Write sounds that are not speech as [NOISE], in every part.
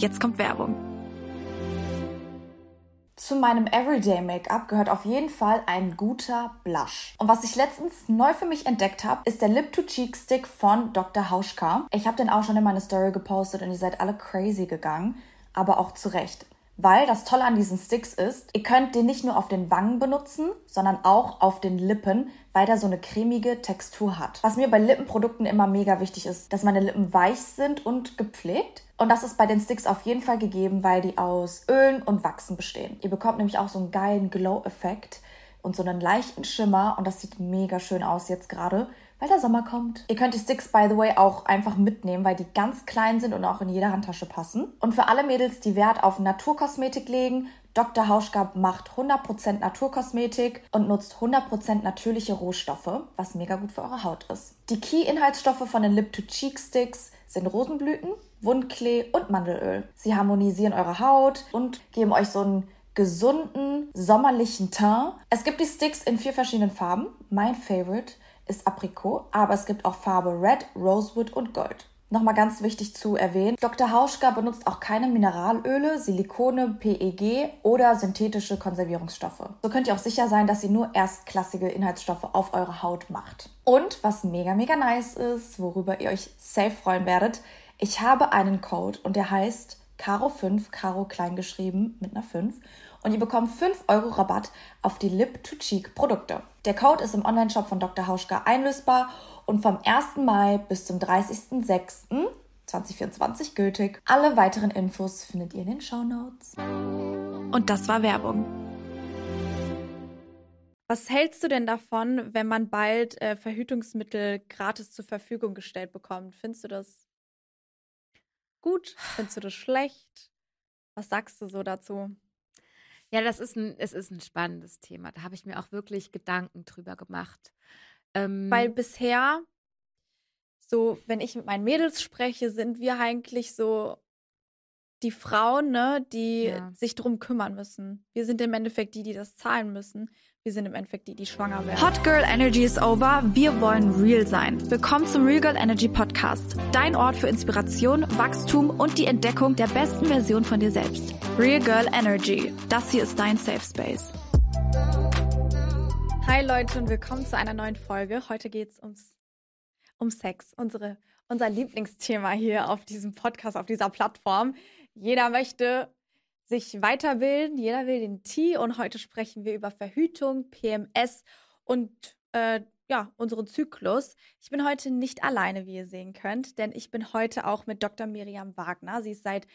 Jetzt kommt Werbung. Zu meinem Everyday Make-up gehört auf jeden Fall ein guter Blush. Und was ich letztens neu für mich entdeckt habe, ist der Lip to Cheek Stick von Dr. Hauschka. Ich habe den auch schon in meine Story gepostet und ihr seid alle crazy gegangen, aber auch zu Recht. Weil das Tolle an diesen Sticks ist, ihr könnt den nicht nur auf den Wangen benutzen, sondern auch auf den Lippen, weil der so eine cremige Textur hat. Was mir bei Lippenprodukten immer mega wichtig ist, dass meine Lippen weich sind und gepflegt. Und das ist bei den Sticks auf jeden Fall gegeben, weil die aus Ölen und Wachsen bestehen. Ihr bekommt nämlich auch so einen geilen Glow-Effekt und so einen leichten Schimmer und das sieht mega schön aus jetzt gerade weil der Sommer kommt. Ihr könnt die Sticks, by the way, auch einfach mitnehmen, weil die ganz klein sind und auch in jede Handtasche passen. Und für alle Mädels, die Wert auf Naturkosmetik legen, Dr. Hauschka macht 100% Naturkosmetik und nutzt 100% natürliche Rohstoffe, was mega gut für eure Haut ist. Die Key-Inhaltsstoffe von den Lip-to-Cheek-Sticks sind Rosenblüten, Wundklee und Mandelöl. Sie harmonisieren eure Haut und geben euch so einen gesunden, sommerlichen Teint. Es gibt die Sticks in vier verschiedenen Farben. Mein Favorite ist Aprikot, aber es gibt auch Farbe Red, Rosewood und Gold. Nochmal ganz wichtig zu erwähnen, Dr. Hauschka benutzt auch keine Mineralöle, Silikone, PEG oder synthetische Konservierungsstoffe. So könnt ihr auch sicher sein, dass ihr nur erstklassige Inhaltsstoffe auf eure Haut macht. Und was mega, mega nice ist, worüber ihr euch safe freuen werdet, ich habe einen Code und der heißt Caro5, Caro kleingeschrieben mit einer 5 und ihr bekommt 5 Euro Rabatt auf die Lip-to-Cheek-Produkte. Der Code ist im Onlineshop von Dr. Hauschka einlösbar und vom 1. Mai bis zum 30.06.2024 gültig. Alle weiteren Infos findet ihr in den Show Notes. Und das war Werbung. Was hältst du denn davon, wenn man bald äh, Verhütungsmittel gratis zur Verfügung gestellt bekommt? Findest du das gut? Findest du das schlecht? Was sagst du so dazu? Ja, das ist ein, es ist ein spannendes Thema. Da habe ich mir auch wirklich Gedanken drüber gemacht. Ähm, Weil bisher, so, wenn ich mit meinen Mädels spreche, sind wir eigentlich so die Frauen, ne, die ja. sich drum kümmern müssen. Wir sind im Endeffekt die, die das zahlen müssen. Wir sind im Endeffekt die, die schwanger werden. Hot Girl Energy is over. Wir wollen real sein. Willkommen zum Real Girl Energy Podcast. Dein Ort für Inspiration, Wachstum und die Entdeckung der besten Version von dir selbst. Real Girl Energy. Das hier ist dein Safe Space. Hi Leute und willkommen zu einer neuen Folge. Heute geht es ums um Sex, unsere, unser Lieblingsthema hier auf diesem Podcast, auf dieser Plattform. Jeder möchte sich weiterbilden. Jeder will den Tee und heute sprechen wir über Verhütung, PMS und äh, ja, unseren Zyklus. Ich bin heute nicht alleine, wie ihr sehen könnt, denn ich bin heute auch mit Dr. Miriam Wagner. Sie ist seit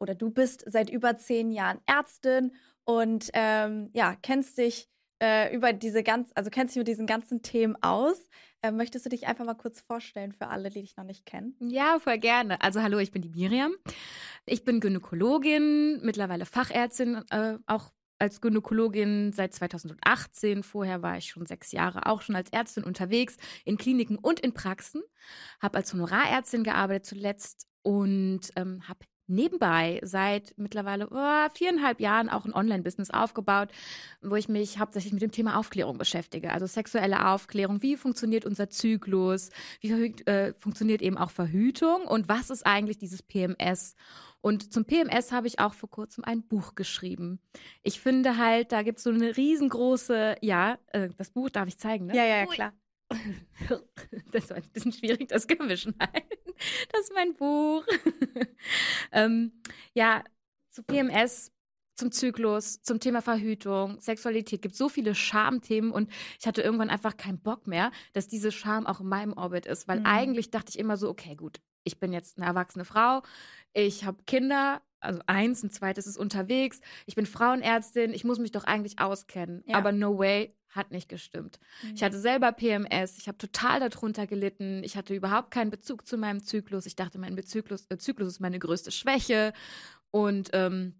oder du bist seit über zehn Jahren Ärztin und ähm, ja, kennst dich äh, über diese ganz, also kennst dich mit diesen ganzen Themen aus. Äh, möchtest du dich einfach mal kurz vorstellen für alle, die dich noch nicht kennen? Ja, voll gerne. Also hallo, ich bin die Miriam. Ich bin Gynäkologin, mittlerweile Fachärztin, äh, auch als Gynäkologin seit 2018. Vorher war ich schon sechs Jahre auch schon als Ärztin unterwegs in Kliniken und in Praxen. Habe als Honorarärztin gearbeitet zuletzt und ähm, habe nebenbei seit mittlerweile oh, viereinhalb Jahren auch ein Online-Business aufgebaut, wo ich mich hauptsächlich mit dem Thema Aufklärung beschäftige. Also sexuelle Aufklärung, wie funktioniert unser Zyklus, wie äh, funktioniert eben auch Verhütung und was ist eigentlich dieses PMS? Und zum PMS habe ich auch vor kurzem ein Buch geschrieben. Ich finde halt, da gibt es so eine riesengroße, ja, äh, das Buch darf ich zeigen, ne? Ja, ja, ja klar. [LAUGHS] Das war ein bisschen schwierig, das Gemisch halten. Das ist mein Buch. [LAUGHS] ähm, ja, zu PMS, zum Zyklus, zum Thema Verhütung, Sexualität gibt so viele Schamthemen und ich hatte irgendwann einfach keinen Bock mehr, dass diese Scham auch in meinem Orbit ist, weil mhm. eigentlich dachte ich immer so, okay, gut, ich bin jetzt eine erwachsene Frau, ich habe Kinder, also eins, ein zweites ist unterwegs, ich bin Frauenärztin, ich muss mich doch eigentlich auskennen. Ja. Aber no way, hat nicht gestimmt. Mhm. Ich hatte selber PMS, ich habe total darunter gelitten, ich hatte überhaupt keinen Bezug zu meinem Zyklus. Ich dachte, mein Zyklus, äh, Zyklus ist meine größte Schwäche. Und ähm,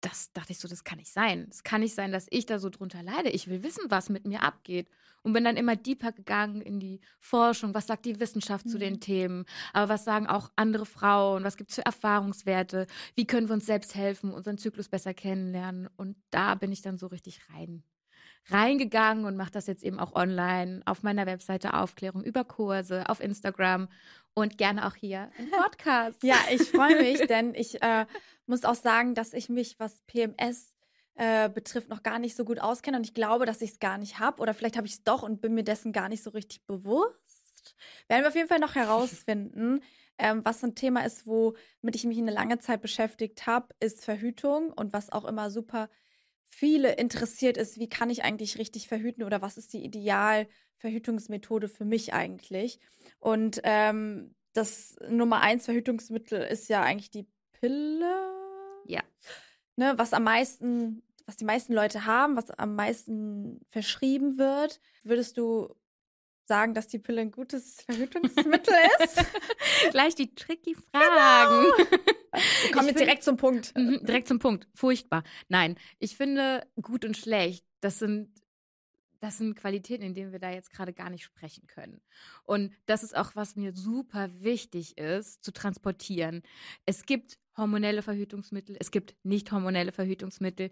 das dachte ich so, das kann nicht sein. Es kann nicht sein, dass ich da so drunter leide. Ich will wissen, was mit mir abgeht. Und bin dann immer deeper gegangen in die Forschung. Was sagt die Wissenschaft mhm. zu den mhm. Themen? Aber was sagen auch andere Frauen? Was gibt es für Erfahrungswerte? Wie können wir uns selbst helfen, unseren Zyklus besser kennenlernen? Und da bin ich dann so richtig rein reingegangen und mache das jetzt eben auch online auf meiner Webseite Aufklärung über Kurse, auf Instagram und gerne auch hier im [LAUGHS] Podcast. ja, ich freue mich, [LAUGHS] denn ich äh, muss auch sagen, dass ich mich, was PMS äh, betrifft, noch gar nicht so gut auskenne und ich glaube, dass ich es gar nicht habe oder vielleicht habe ich es doch und bin mir dessen gar nicht so richtig bewusst. Werden wir auf jeden Fall noch herausfinden. [LAUGHS] Ähm, was ein Thema ist, womit ich mich eine lange Zeit beschäftigt habe, ist Verhütung und was auch immer super viele interessiert ist, wie kann ich eigentlich richtig verhüten oder was ist die Idealverhütungsmethode für mich eigentlich? Und ähm, das Nummer eins Verhütungsmittel ist ja eigentlich die Pille. Ja. Ne, was am meisten, was die meisten Leute haben, was am meisten verschrieben wird. Würdest du sagen, dass die Pille ein gutes Verhütungsmittel [LAUGHS] ist? Gleich die tricky Fragen. Genau. [LAUGHS] Wir kommen jetzt direkt zum Punkt. Mhm, direkt zum Punkt. Furchtbar. Nein, ich finde gut und schlecht, das sind das sind Qualitäten, in denen wir da jetzt gerade gar nicht sprechen können. Und das ist auch, was mir super wichtig ist, zu transportieren. Es gibt hormonelle Verhütungsmittel, es gibt nicht hormonelle Verhütungsmittel.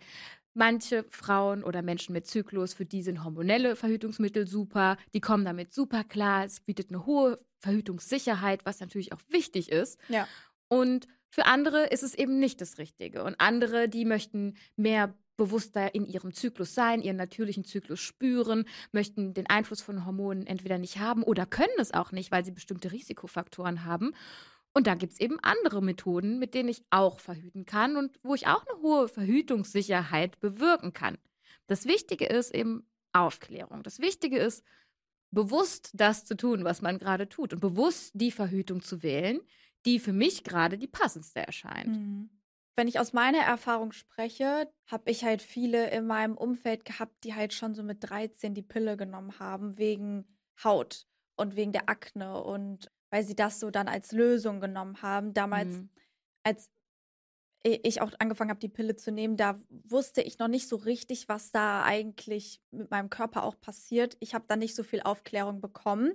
Manche Frauen oder Menschen mit Zyklus, für die sind hormonelle Verhütungsmittel super, die kommen damit super klar, es bietet eine hohe Verhütungssicherheit, was natürlich auch wichtig ist. Ja. Und für andere ist es eben nicht das Richtige. Und andere, die möchten mehr bewusster in ihrem Zyklus sein, ihren natürlichen Zyklus spüren, möchten den Einfluss von Hormonen entweder nicht haben oder können es auch nicht, weil sie bestimmte Risikofaktoren haben. Und da gibt es eben andere Methoden, mit denen ich auch verhüten kann und wo ich auch eine hohe Verhütungssicherheit bewirken kann. Das Wichtige ist eben Aufklärung. Das Wichtige ist, bewusst das zu tun, was man gerade tut und bewusst die Verhütung zu wählen, die für mich gerade die passendste erscheint. Mhm. Wenn ich aus meiner Erfahrung spreche, habe ich halt viele in meinem Umfeld gehabt, die halt schon so mit 13 die Pille genommen haben wegen Haut und wegen der Akne und weil sie das so dann als Lösung genommen haben. Damals, mhm. als ich auch angefangen habe, die Pille zu nehmen, da wusste ich noch nicht so richtig, was da eigentlich mit meinem Körper auch passiert. Ich habe da nicht so viel Aufklärung bekommen.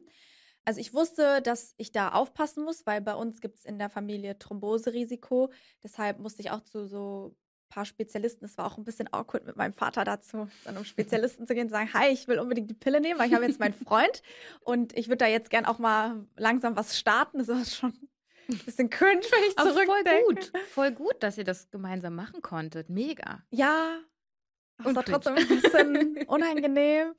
Also ich wusste, dass ich da aufpassen muss, weil bei uns gibt es in der Familie Thromboserisiko. Deshalb musste ich auch zu so ein paar Spezialisten. Es war auch ein bisschen awkward mit meinem Vater dazu, dann um Spezialisten zu gehen und sagen, hi, ich will unbedingt die Pille nehmen, weil ich habe jetzt meinen Freund und ich würde da jetzt gern auch mal langsam was starten. Das war schon ein bisschen cringe, wenn ich zurückdenke. Voll gut, voll gut, dass ihr das gemeinsam machen konntet. Mega. Ja, es war trotzdem ein bisschen unangenehm,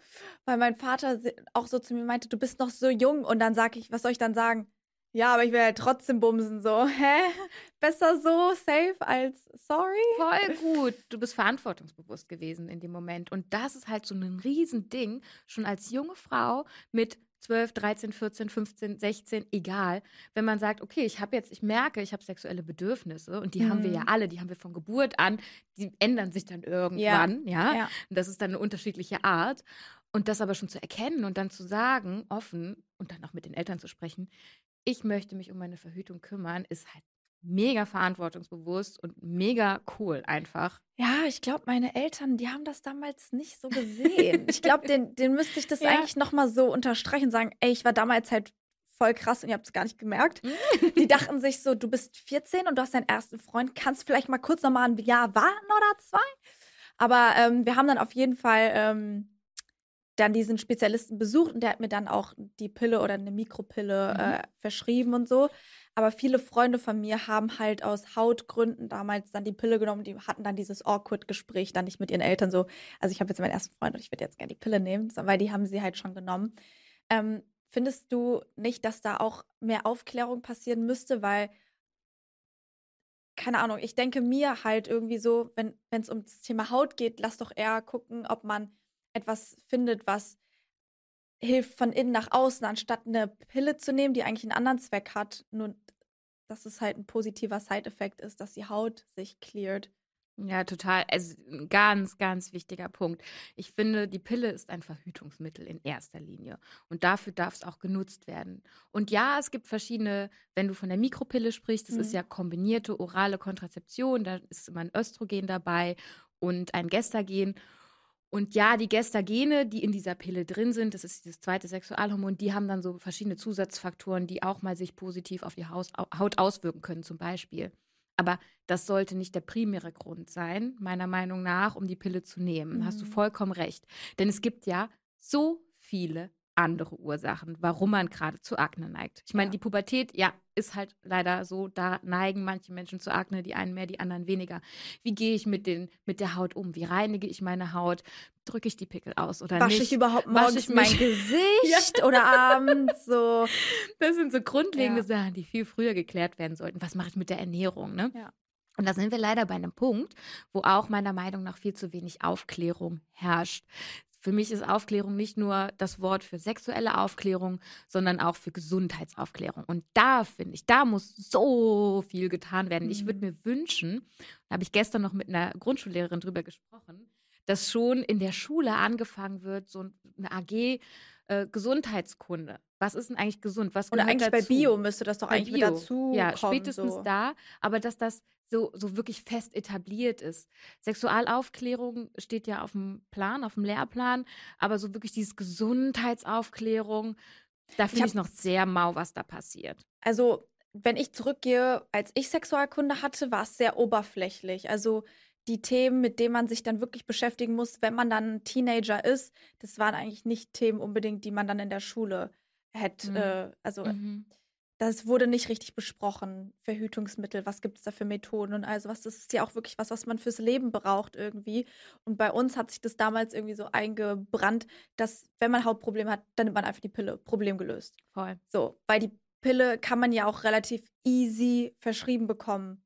weil mein Vater auch so zu mir meinte, du bist noch so jung. Und dann sage ich, was soll ich dann sagen? Ja, aber ich will halt trotzdem bumsen. So, [LAUGHS] hä? Besser so safe als sorry? Voll gut. Du bist verantwortungsbewusst gewesen in dem Moment. Und das ist halt so ein Riesending, schon als junge Frau mit 12, 13, 14, 15, 16, egal. Wenn man sagt, okay, ich habe jetzt, ich merke, ich habe sexuelle Bedürfnisse und die mhm. haben wir ja mhm. alle, die haben wir von Geburt an, die ändern sich dann irgendwann, ja. ja? ja. Und das ist dann eine unterschiedliche Art. Und das aber schon zu erkennen und dann zu sagen, offen und dann auch mit den Eltern zu sprechen, ich möchte mich um meine Verhütung kümmern, ist halt mega verantwortungsbewusst und mega cool einfach. Ja, ich glaube, meine Eltern, die haben das damals nicht so gesehen. ich glaube, den, den müsste ich das [LAUGHS] ja. eigentlich nochmal so unterstreichen und sagen, ey, ich war damals halt voll krass und ihr habt es gar nicht gemerkt. die dachten sich so, du bist 14 und du hast deinen ersten Freund, kannst vielleicht mal kurz nochmal ein Jahr warten oder zwei. Aber ähm, wir haben dann auf jeden Fall ähm, dann diesen Spezialisten besucht und der hat mir dann auch die Pille oder eine Mikropille mhm. äh, verschrieben und so. Aber viele Freunde von mir haben halt aus Hautgründen damals dann die Pille genommen. Die hatten dann dieses Awkward-Gespräch dann nicht mit ihren Eltern so. Also ich habe jetzt meinen ersten Freund und ich würde jetzt gerne die Pille nehmen, weil die haben sie halt schon genommen. Ähm, findest du nicht, dass da auch mehr Aufklärung passieren müsste, weil keine Ahnung, ich denke mir halt irgendwie so, wenn es um das Thema Haut geht, lass doch eher gucken, ob man etwas findet, was hilft von innen nach außen, anstatt eine Pille zu nehmen, die eigentlich einen anderen Zweck hat. Nur, dass es halt ein positiver Side-Effekt ist, dass die Haut sich cleart. Ja, total. Also ein ganz, ganz wichtiger Punkt. Ich finde, die Pille ist ein Verhütungsmittel in erster Linie. Und dafür darf es auch genutzt werden. Und ja, es gibt verschiedene, wenn du von der Mikropille sprichst, das mhm. ist ja kombinierte orale Kontrazeption, da ist immer ein Östrogen dabei und ein Gestagen. Und ja, die Gestagene, die in dieser Pille drin sind, das ist das zweite Sexualhormon, die haben dann so verschiedene Zusatzfaktoren, die auch mal sich positiv auf die Haut auswirken können, zum Beispiel. Aber das sollte nicht der primäre Grund sein, meiner Meinung nach, um die Pille zu nehmen. Mhm. Hast du mhm. vollkommen recht. Denn es gibt ja so viele andere Ursachen, warum man gerade zu Akne neigt. Ich meine, Ja. die Pubertät, ja, ist halt leider so, da neigen manche Menschen zu Akne, die einen mehr, die anderen weniger. Wie gehe ich mit, den, mit der Haut um? Wie reinige ich meine Haut? Drücke ich die Pickel aus oder Wasche nicht? ich überhaupt Wasche morgens ich mein mich? Gesicht [LAUGHS] oder abends so? [LAUGHS] Das sind so grundlegende Ja. Sachen, die viel früher geklärt werden sollten. Was mache ich mit der Ernährung? Ne? Ja. Und da sind wir leider bei einem Punkt, wo auch meiner Meinung nach viel zu wenig Aufklärung herrscht. Für mich ist Aufklärung nicht nur das Wort für sexuelle Aufklärung, sondern auch für Gesundheitsaufklärung. Und da finde ich, da muss so viel getan werden. Ich würde Mhm. mir wünschen, da habe ich gestern noch mit einer Grundschullehrerin drüber gesprochen, dass schon in der Schule angefangen wird, so eine AG äh, Gesundheitskunde. Was ist denn eigentlich gesund? Was Oder eigentlich bei dazu? Bio müsste das doch Bei eigentlich Bio. dazu Ja, kommen. spätestens so. da, aber dass das so, so wirklich fest etabliert ist. Sexualaufklärung steht ja auf dem Plan, auf dem Lehrplan, aber so wirklich dieses Gesundheitsaufklärung, da finde ich es noch sehr mau, was da passiert. Also, wenn ich zurückgehe, als ich Sexualkunde hatte, war es sehr oberflächlich. Also die Themen, mit denen man sich dann wirklich beschäftigen muss, wenn man dann Teenager ist, das waren eigentlich nicht Themen unbedingt, die man dann in der Schule hätte. Mhm. Äh, also Mhm. das wurde nicht richtig besprochen. Verhütungsmittel, was gibt es da für Methoden und also was, das ist ja auch wirklich was, was man fürs Leben braucht irgendwie. Und bei uns hat sich das damals irgendwie so eingebrannt, dass wenn man Hautprobleme hat, dann nimmt man einfach die Pille. Problem gelöst. Voll. So, weil die Pille kann man ja auch relativ easy verschrieben bekommen.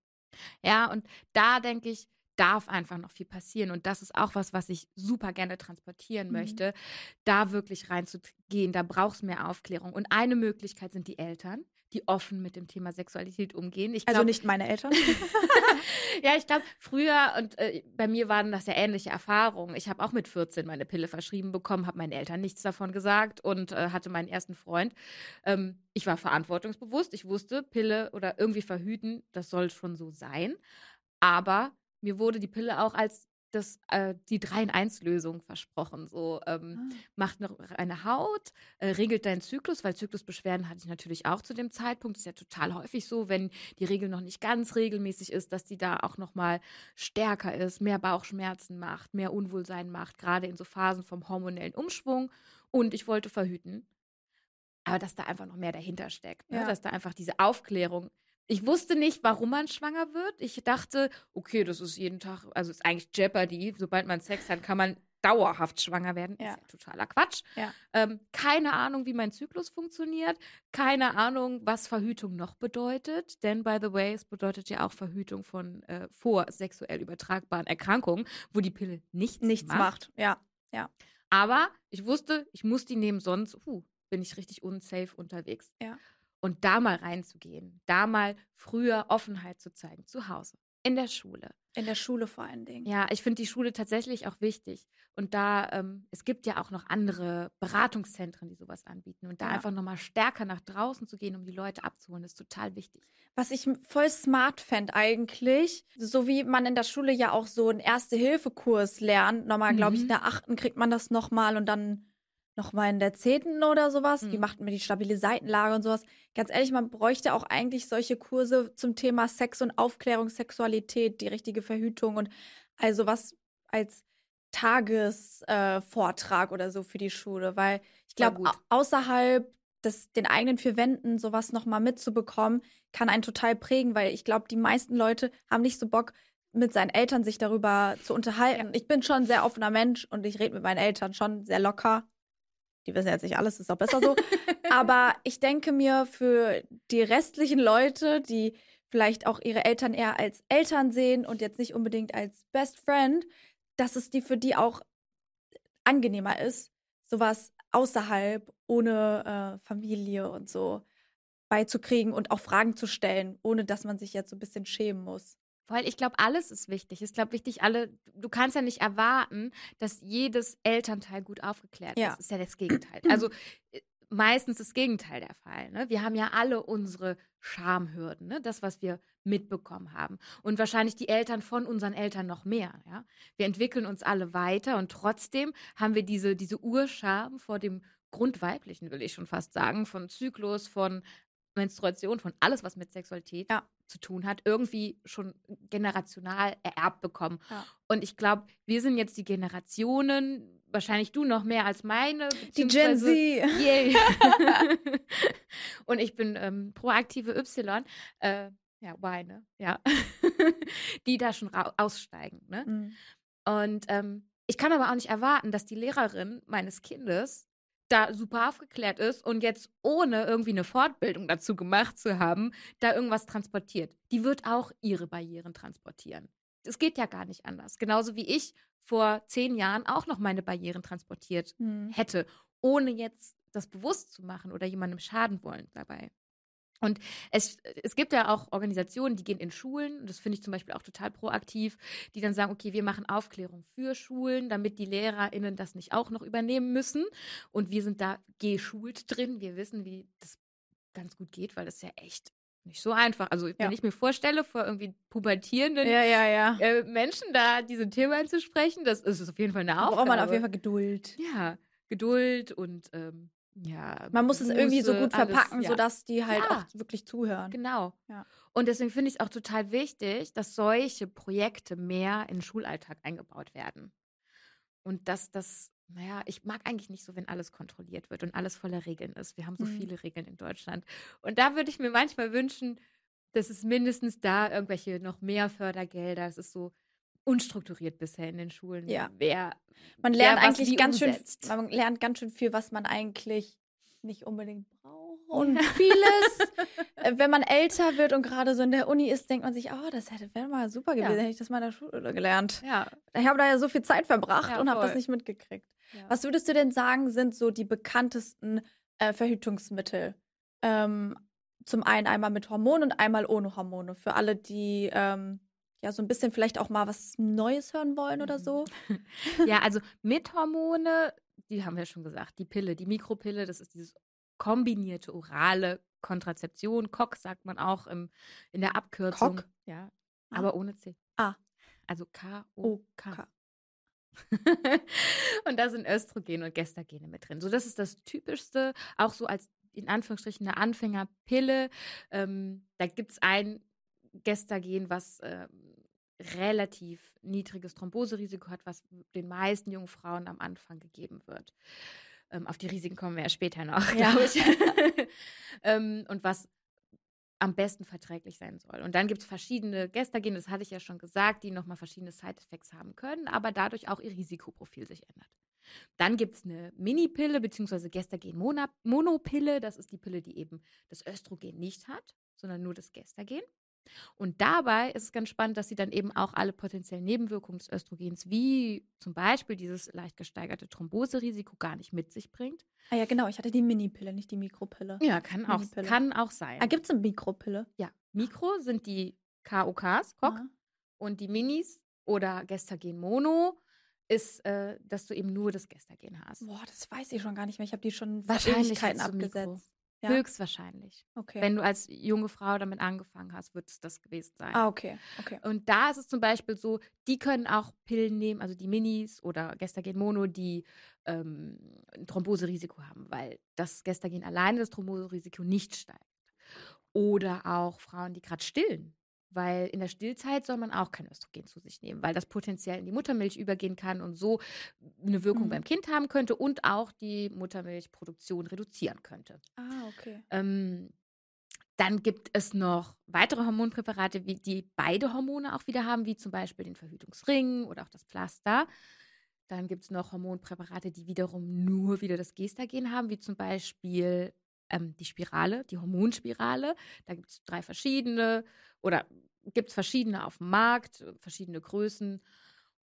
Ja, und da denke ich, darf einfach noch viel passieren. Und das ist auch was, was ich super gerne transportieren Mhm. möchte, da wirklich reinzugehen. Da braucht es mehr Aufklärung. Und eine Möglichkeit sind die Eltern, die offen mit dem Thema Sexualität umgehen. Ich Also glaub, nicht meine Eltern. [LAUGHS] ja, ich glaube, früher und äh, bei mir waren das ja ähnliche Erfahrungen. Ich habe auch mit 14 meine Pille verschrieben bekommen, habe meinen Eltern nichts davon gesagt und äh, hatte meinen ersten Freund. Ähm, ich war verantwortungsbewusst. Ich wusste, Pille oder irgendwie verhüten, das soll schon so sein. Aber mir wurde die Pille auch als das, äh, die 3-in-1-Lösung versprochen. So, ähm, macht noch eine Haut, äh, regelt deinen Zyklus, weil Zyklusbeschwerden hatte ich natürlich auch zu dem Zeitpunkt. Ist ja total häufig so, wenn die Regel noch nicht ganz regelmäßig ist, dass die da auch noch mal stärker ist, mehr Bauchschmerzen macht, mehr Unwohlsein macht, gerade in so Phasen vom hormonellen Umschwung. Und ich wollte verhüten. Aber dass da einfach noch mehr dahinter steckt, ne? Ja. dass da einfach diese Aufklärung. Ich wusste nicht, warum man schwanger wird. Ich dachte, okay, das ist jeden Tag, also ist eigentlich Jeopardy. Sobald man Sex hat, kann man dauerhaft schwanger werden. Ja. Ist ja totaler Quatsch. Ja. Ähm, keine Ahnung, wie mein Zyklus funktioniert. Keine Ahnung, was Verhütung noch bedeutet. Denn, by the way, es bedeutet ja auch Verhütung von äh, vor sexuell übertragbaren Erkrankungen, wo die Pille nichts, Nichts macht. Ja. aber ich wusste, ich muss die nehmen, sonst uh, bin ich richtig unsafe unterwegs. Ja. Und da mal reinzugehen, da mal früher Offenheit zu zeigen, zu Hause, in der Schule. In der Schule vor allen Dingen. Ja, ich finde die Schule tatsächlich auch wichtig. Und da, ähm, es gibt ja auch noch andere Beratungszentren, die sowas anbieten. Und da Ja. einfach nochmal stärker nach draußen zu gehen, um die Leute abzuholen, ist total wichtig. Was ich voll smart fände eigentlich, so wie man in der Schule ja auch so einen Erste-Hilfe-Kurs lernt, nochmal, glaube ich, in Mhm. der achten kriegt man das nochmal und dann nochmal in der zehnten oder sowas. Wie Mhm. macht man die stabile Seitenlage und sowas. Ganz ehrlich, man bräuchte auch eigentlich solche Kurse zum Thema Sex und Aufklärung, Sexualität, die richtige Verhütung und also was als Tagesvortrag äh, oder so für die Schule, weil ich glaube, außerhalb des, den eigenen vier Wänden sowas nochmal mitzubekommen, kann einen total prägen, weil ich glaube, die meisten Leute haben nicht so Bock, mit seinen Eltern sich darüber zu unterhalten. Ich bin schon ein sehr offener Mensch und ich rede mit meinen Eltern schon sehr locker. Die wissen jetzt nicht alles, ist auch besser so. Aber ich denke mir, für die restlichen Leute, die vielleicht auch ihre Eltern eher als Eltern sehen und jetzt nicht unbedingt als Best Friend, dass es die für die auch angenehmer ist, sowas außerhalb, ohne äh, Familie und so beizukriegen und auch Fragen zu stellen, ohne dass man sich jetzt so ein bisschen schämen muss. Weil ich glaube, alles ist wichtig. Ich glaube, wichtig, alle, du kannst ja nicht erwarten, dass jedes Elternteil gut aufgeklärt Ja. ist. Das ist ja das Gegenteil. Also äh, meistens das Gegenteil der Fall. Ne? Wir haben ja alle unsere Schamhürden, ne? das, was wir mitbekommen haben. Und wahrscheinlich die Eltern von unseren Eltern noch mehr. Ja? Wir entwickeln uns alle weiter und trotzdem haben wir diese, diese Urscham vor dem Grundweiblichen, will ich schon fast sagen, von Zyklus, von Menstruation, von alles, was mit Sexualität Ja. Zu tun hat, irgendwie schon generational ererbt bekommen. Ja. Und ich glaube, wir sind jetzt die Generationen, wahrscheinlich du noch mehr als meine. Die Gen Z. Yay. [LAUGHS] [LAUGHS] und ich bin ähm, proaktive Y. Äh, ja, Y, ne? Ja. [LAUGHS] die da schon aussteigen, ne? Mhm. Und ähm, ich kann aber auch nicht erwarten, dass die Lehrerin meines Kindes da super aufgeklärt ist und jetzt ohne irgendwie eine Fortbildung dazu gemacht zu haben, da irgendwas transportiert. Die wird auch ihre Barrieren transportieren. Es geht ja gar nicht anders. Genauso wie ich vor zehn Jahren auch noch meine Barrieren transportiert hm. hätte, ohne jetzt das bewusst zu machen oder jemandem schaden wollen dabei. Und es, es gibt ja auch Organisationen, die gehen in Schulen, das finde ich zum Beispiel auch total proaktiv, die dann sagen, okay, wir machen Aufklärung für Schulen, damit die LehrerInnen das nicht auch noch übernehmen müssen. Und wir sind da geschult drin. Wir wissen, wie das ganz gut geht, weil das ja echt nicht so einfach. Also, wenn ich mir vorstelle, vor irgendwie pubertierenden ja, ja, ja. Äh, Menschen da diese Themen einzusprechen, das ist auf jeden Fall eine Aufgabe. Braucht man auf jeden Fall Geduld. Ja, Geduld und ähm, ja. Man muss es irgendwie so gut verpacken, alles, ja. sodass die halt ja. auch wirklich zuhören. Genau. Ja. Und deswegen finde ich es auch total wichtig, dass solche Projekte mehr in den Schulalltag eingebaut werden. Und dass das, naja, ich mag eigentlich nicht so, wenn alles kontrolliert wird und alles voller Regeln ist. Wir haben so mhm. viele Regeln in Deutschland. Und da würde ich mir manchmal wünschen, dass es mindestens da irgendwelche noch mehr Fördergelder, es ist so, unstrukturiert bisher in den Schulen. Ja. Wer, man lernt wer eigentlich ganz umsetzt. schön, man lernt ganz schön viel, was man eigentlich nicht unbedingt braucht. Und vieles, [LAUGHS] äh, wenn man älter wird und gerade so in der Uni ist, denkt man sich, oh, das hätte wäre mal super gewesen, ja. hätte ich das mal in der Schule gelernt. Ja. Ich habe da ja so viel Zeit verbracht ja, und habe das nicht mitgekriegt. Was würdest du denn sagen, sind so die bekanntesten äh, Verhütungsmittel? Ähm, zum einen einmal mit Hormonen und einmal ohne Hormone. Für alle, die ähm, ja, so ein bisschen vielleicht auch mal was Neues hören wollen oder so? [LAUGHS] ja, also mit Hormone, die haben wir schon gesagt, die Pille, die Mikropille, das ist dieses kombinierte orale Kontrazeption. Cock sagt man auch im, in der Abkürzung. Cock? Ja, ah. aber ohne C. Ah. Also K-O-K. [LAUGHS] und da sind Östrogen und Gestagene mit drin. So, das ist das Typischste, auch so als in Anführungsstrichen eine Anfängerpille. Ähm, da gibt es ein Gestagen, was äh, relativ niedriges Thromboserisiko hat, was den meisten jungen Frauen am Anfang gegeben wird. Ähm, auf die Risiken kommen wir ja später noch, ja. glaube ich. [LAUGHS] ähm, und was am besten verträglich sein soll. Und dann gibt es verschiedene Gestagen, das hatte ich ja schon gesagt, die nochmal verschiedene Side-Effects haben können, aber dadurch auch ihr Risikoprofil sich ändert. Dann gibt es eine Mini-Pille bzw. Gestagen-Monopille. Das ist die Pille, die eben das Östrogen nicht hat, sondern nur das Gestagen. Und dabei ist es ganz spannend, dass sie dann eben auch alle potenziellen Nebenwirkungen des Östrogens, wie zum Beispiel dieses leicht gesteigerte Thromboserisiko, gar nicht mit sich bringt. Ah ja, genau. Ich hatte die Mini-Pille, nicht die Mikropille. Ja, kann auch, kann auch sein. Ah, gibt es eine Mikropille? Ja. Mikro sind die KOKs, KOK. Aha. Und die Minis oder Gestagen Mono ist, äh, dass du eben nur das Gestagen hast. Boah, das weiß ich schon gar nicht mehr. Ich habe die schon Wahrscheinlichkeiten abgesetzt. Ja. Höchstwahrscheinlich. Okay. Wenn du als junge Frau damit angefangen hast, wird es das gewesen sein. Ah, okay. okay. Und da ist es zum Beispiel so, die können auch Pillen nehmen, also die Minis oder Gestagen Mono, die ähm, ein Thromboserisiko haben, weil das Gestagen alleine das Thromboserisiko nicht steigt. Oder auch Frauen, die gerade stillen. Weil in der Stillzeit soll man auch kein Östrogen zu sich nehmen, weil das potenziell in die Muttermilch übergehen kann und so eine Wirkung mhm. beim Kind haben könnte und auch die Muttermilchproduktion reduzieren könnte. Ah, okay. Ähm, dann gibt es noch weitere Hormonpräparate, die beide Hormone auch wieder haben, wie zum Beispiel den Verhütungsring oder auch das Pflaster. Dann gibt es noch Hormonpräparate, die wiederum nur wieder das Gestagen haben, wie zum Beispiel ähm, die Spirale, die Hormonspirale. Da gibt es drei verschiedene oder gibt es verschiedene auf dem Markt, verschiedene Größen.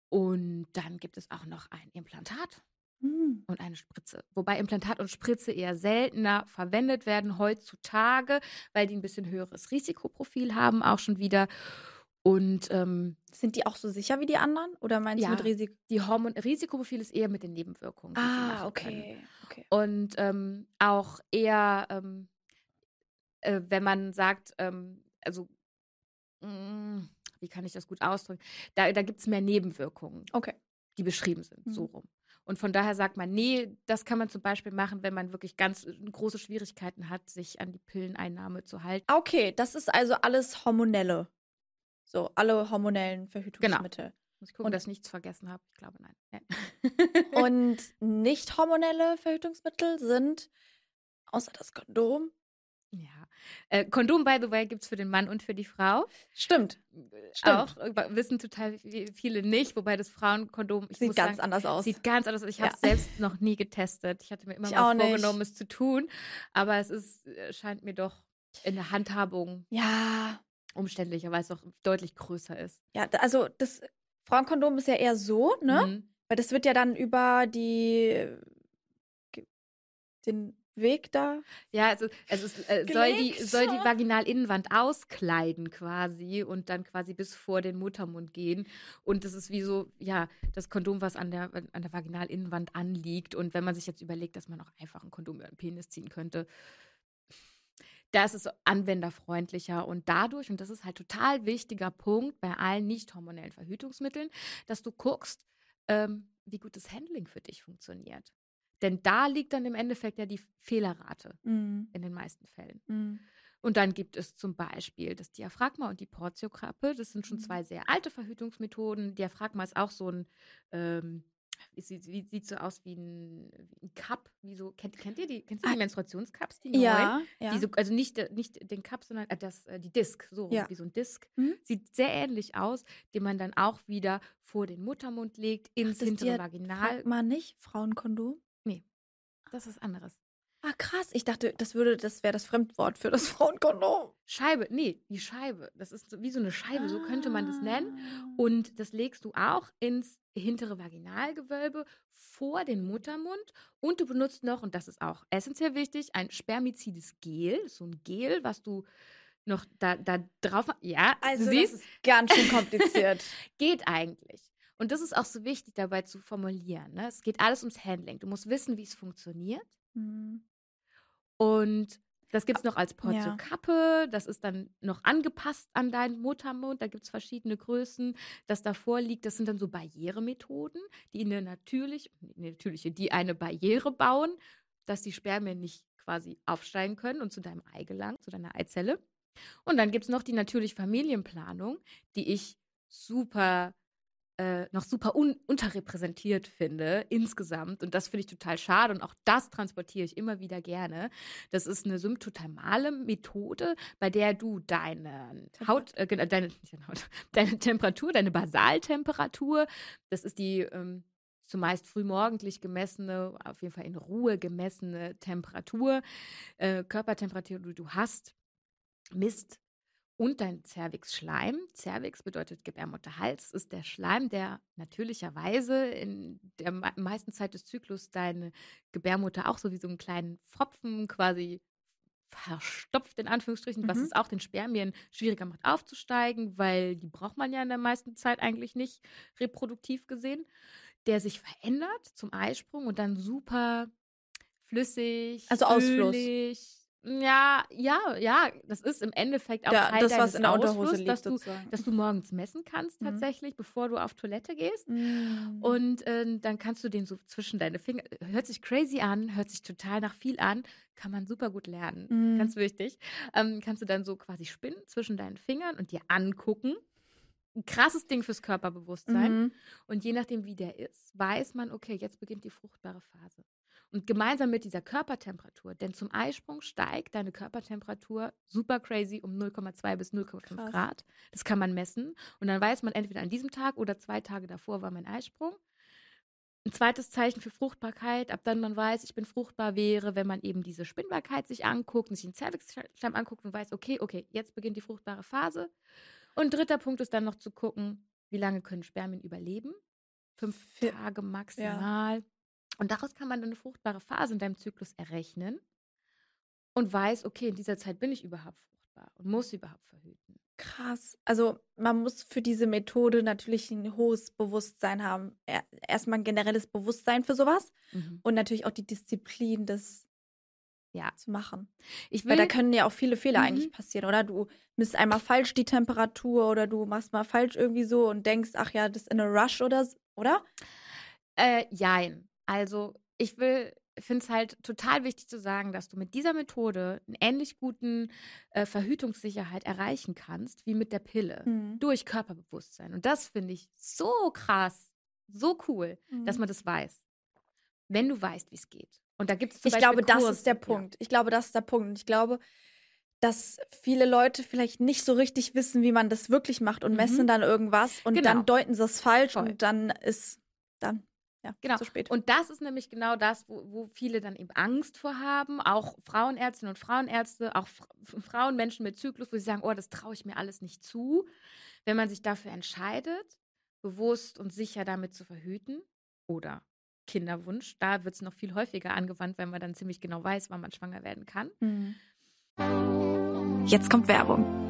Und dann gibt es auch noch ein Implantat hm. und eine Spritze. Wobei Implantat und Spritze eher seltener verwendet werden heutzutage, weil die ein bisschen höheres Risikoprofil haben, auch schon wieder. Und ähm, sind die auch so sicher wie die anderen? Oder meinst ja, du mit Risiko? Die Hormon Risikoprofil ist eher mit den Nebenwirkungen. Ah, okay. Okay. Und ähm, auch eher, ähm, äh, wenn man sagt, ähm, also mh, mm, wie kann ich das gut ausdrücken? Da, da gibt es mehr Nebenwirkungen, okay. die beschrieben sind, mhm. so rum. Und von daher sagt man, nee, das kann man zum Beispiel machen, wenn man wirklich ganz äh, große Schwierigkeiten hat, sich an die Pilleneinnahme zu halten. Okay, das ist also alles hormonelle. So, alle hormonellen Verhütungsmittel. Genau. Muss ich gucken, Und- dass ich nichts vergessen habe. Ich glaube, nein. Und [LAUGHS] nicht hormonelle Verhütungsmittel sind, außer das Kondom. ja. Äh, Kondom, by the way, gibt es für den Mann und für die Frau. Stimmt. Äh, Stimmt. Auch äh, wissen total vi- viele nicht, wobei das Frauenkondom, Sieht ganz sagen, anders aus. Sieht ganz anders aus. Ich habe Ja. es selbst noch nie getestet. Ich hatte mir immer Ich mal auch nicht. vorgenommen, es zu tun. Aber es ist, äh, scheint mir doch in der Handhabung ja, umständlicher, weil es auch deutlich größer ist. ja, also das Frauenkondom ist ja eher so, ne? Mhm. Weil das wird ja dann über die den Weg da. Ja, also, also es äh, soll, die, soll die Vaginalinnenwand auskleiden quasi und dann quasi bis vor den Muttermund gehen. Und das ist wie so, ja, das Kondom, was an der, an der Vaginalinnenwand anliegt. Und wenn man sich jetzt überlegt, dass man auch einfach ein Kondom über den Penis ziehen könnte, da ist es anwenderfreundlicher und dadurch, und das ist halt total wichtiger Punkt bei allen nicht hormonellen Verhütungsmitteln, dass du guckst, ähm, wie gut das Handling für dich funktioniert. Denn da liegt dann im Endeffekt ja die Fehlerrate Mhm. in den meisten Fällen. Mhm. Und dann gibt es zum Beispiel das Diaphragma und die Portiokappe. Das sind schon Mhm. zwei sehr alte Verhütungsmethoden. Diaphragma ist auch so ein, ähm, sieht, wie, sieht so aus wie ein, wie ein Cup, wie so, kennt, kennt ihr die, kennst du die Ah. Menstruationscups, die neuen? Ja, ja. Die so, also nicht, der- nicht den Cup, sondern äh, das, äh, die Disc, so Ja. wie so ein Disc. Mhm. Sieht sehr ähnlich aus, den man dann auch wieder vor den Muttermund legt, ins das hintere Vaginal. Fragt man nicht Frauenkondom? Das ist anderes. Ah, krass. Ich dachte, das würde, das wäre das Fremdwort für das Frauenkondom. Scheibe, nee, die Scheibe. Das ist so, wie so eine Scheibe, so könnte man das nennen. Ah. Und das legst du auch ins hintere Vaginalgewölbe vor den Muttermund. Und du benutzt noch, und das ist auch essentiell wichtig, ein spermizides Gel. So ein Gel, was du noch da, da drauf. Ja, Also, du das siehst, ist ganz schön kompliziert. [LAUGHS] geht eigentlich. Und das ist auch so wichtig dabei zu formulieren. Ne? Es geht alles ums Handling. Du musst wissen, wie es funktioniert. Mhm. Und das gibt es noch als Ja. Portiokappe. Das ist dann noch angepasst an deinen Muttermund. Da gibt es verschiedene Größen. Das davor liegt, das sind dann so Barrieremethoden, die eine natürlich, eine natürliche, die eine Barriere bauen, dass die Spermien nicht quasi aufsteigen können und zu deinem Ei gelangen, zu deiner Eizelle. Und dann gibt es noch die natürliche Familienplanung, die ich super äh, noch super un unterrepräsentiert finde insgesamt. Und das finde ich total schade. Und auch das transportiere ich immer wieder gerne. Das ist eine symptothermale Methode, bei der du deine Haut, äh, genau, deine, Haut, deine Temperatur, deine Basaltemperatur, das ist die ähm, zumeist frühmorgendlich gemessene, auf jeden Fall in Ruhe gemessene Temperatur, äh, Körpertemperatur, die du hast, misst und dein Cervix-Schleim. Cervix bedeutet Gebärmutterhals, ist der Schleim, der natürlicherweise in der me- meisten Zeit des Zyklus deine Gebärmutter auch so wie so einen kleinen Pfropfen quasi verstopft, in Anführungsstrichen, was Mhm. es auch den Spermien schwieriger macht aufzusteigen, weil die braucht man ja in der meisten Zeit eigentlich nicht reproduktiv gesehen, der sich verändert zum Eisprung und dann super flüssig, Also Ausfluss. ölig. Ja, ja, ja, das ist im Endeffekt auch Ja, Teil das, was deines in der Unterhose liegt, dass du, sozusagen. dass du morgens messen kannst Mhm. tatsächlich, bevor du auf Toilette gehst. Mhm. Und äh, dann kannst du den so zwischen deine Finger, hört sich crazy an, hört sich total nach viel an, kann man super gut lernen, Mhm. ganz wichtig. Ähm, kannst du dann so quasi spinnen zwischen deinen Fingern und dir angucken. Ein krasses Ding fürs Körperbewusstsein. Mhm. Und je nachdem, wie der ist, weiß man, okay, jetzt beginnt die fruchtbare Phase. Und gemeinsam mit dieser Körpertemperatur, denn zum Eisprung steigt deine Körpertemperatur super crazy um 0,2 bis 0,5 Krass. Grad. Das kann man messen. Und dann weiß man entweder an diesem Tag oder zwei Tage davor war mein Eisprung. Ein zweites Zeichen für Fruchtbarkeit, ab dann man weiß, ich bin fruchtbar, wäre, wenn man eben diese Spinnbarkeit sich anguckt und sich den Cervixschleim anguckt und weiß, okay, okay, jetzt beginnt die fruchtbare Phase. Und dritter Punkt ist dann noch zu gucken, wie lange können Spermien überleben? Fünf Tage maximal. Und daraus kann man dann eine fruchtbare Phase in deinem Zyklus errechnen und weiß, okay, in dieser Zeit bin ich überhaupt fruchtbar und muss überhaupt verhüten. Krass. Also man muss für diese Methode natürlich ein hohes Bewusstsein haben. Er- Erstmal ein generelles Bewusstsein für sowas und natürlich auch die Disziplin, das Ja. zu machen. Ich Weil will, da können ja auch viele Fehler Mhm. eigentlich passieren, oder? Du misst einmal falsch die Temperatur oder du machst mal falsch irgendwie so und denkst, ach ja, das ist in a Rush oder oder? Äh, jein. Also, ich will finde es halt total wichtig zu sagen, dass du mit dieser Methode einen ähnlich guten äh, Verhütungssicherheit erreichen kannst wie mit der Pille Mhm. durch Körperbewusstsein. Und das finde ich so krass, so cool, dass Mhm. man das weiß. Wenn du weißt, wie es geht. Und da gibt es Ich glaube, das Kurse, ist der ja. Punkt. Ich glaube, das ist der Punkt. Und ich glaube, dass viele Leute vielleicht nicht so richtig wissen, wie man das wirklich macht und Mhm. messen dann irgendwas und Genau. dann deuten sie es falsch Voll. und dann ist dann ja Genau. zu spät. Und das ist nämlich genau das, wo, wo viele dann eben Angst vor haben, auch Frauenärztinnen und Frauenärzte, auch Frauen, Menschen mit Zyklus, wo sie sagen, oh, das traue ich mir alles nicht zu. Wenn man sich dafür entscheidet, bewusst und sicher damit zu verhüten oder Kinderwunsch, da wird es noch viel häufiger angewandt, weil man dann ziemlich genau weiß, wann man schwanger werden kann. Mhm. Jetzt kommt Werbung.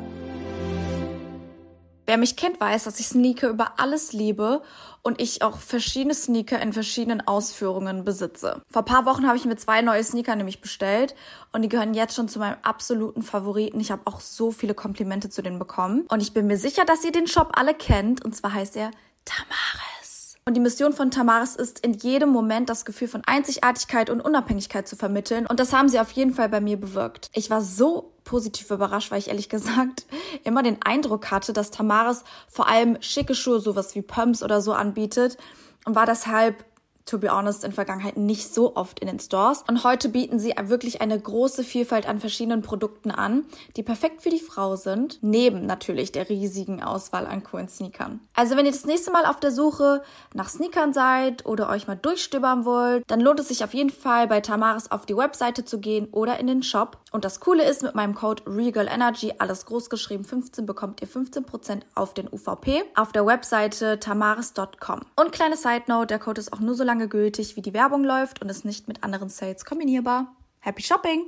Wer mich kennt, weiß, dass ich Sneaker über alles liebe und ich auch verschiedene Sneaker in verschiedenen Ausführungen besitze. Vor paar Wochen habe ich mir zwei neue Sneaker nämlich bestellt und die gehören jetzt schon zu meinem absoluten Favoriten. Ich habe auch so viele Komplimente zu denen bekommen und ich bin mir sicher, dass ihr den Shop alle kennt und zwar heißt er Tamaris. Und die Mission von Tamaris ist, in jedem Moment das Gefühl von Einzigartigkeit und Unabhängigkeit zu vermitteln. Und das haben sie auf jeden Fall bei mir bewirkt. Ich war so positiv überrascht, weil ich ehrlich gesagt [LAUGHS] immer den Eindruck hatte, dass Tamaris vor allem schicke Schuhe, sowas wie Pumps oder so anbietet. Und war deshalb to be honest, in Vergangenheit nicht so oft in den Stores. Und heute bieten sie wirklich eine große Vielfalt an verschiedenen Produkten an, die perfekt für die Frau sind, neben natürlich der riesigen Auswahl an coolen Sneakern. Also wenn ihr das nächste Mal auf der Suche nach Sneakern seid oder euch mal durchstöbern wollt, dann lohnt es sich auf jeden Fall bei Tamaris auf die Webseite zu gehen oder in den Shop. Und das Coole ist, mit meinem Code RegalEnergy, alles groß geschrieben 15, bekommt ihr 15% auf den UVP auf der Webseite tamaris.com. Und kleine Side Note, der Code ist auch nur so lange gültig, wie die Werbung läuft und ist nicht mit anderen Sales kombinierbar. Happy Shopping!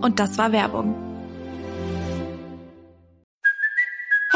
Und das war Werbung.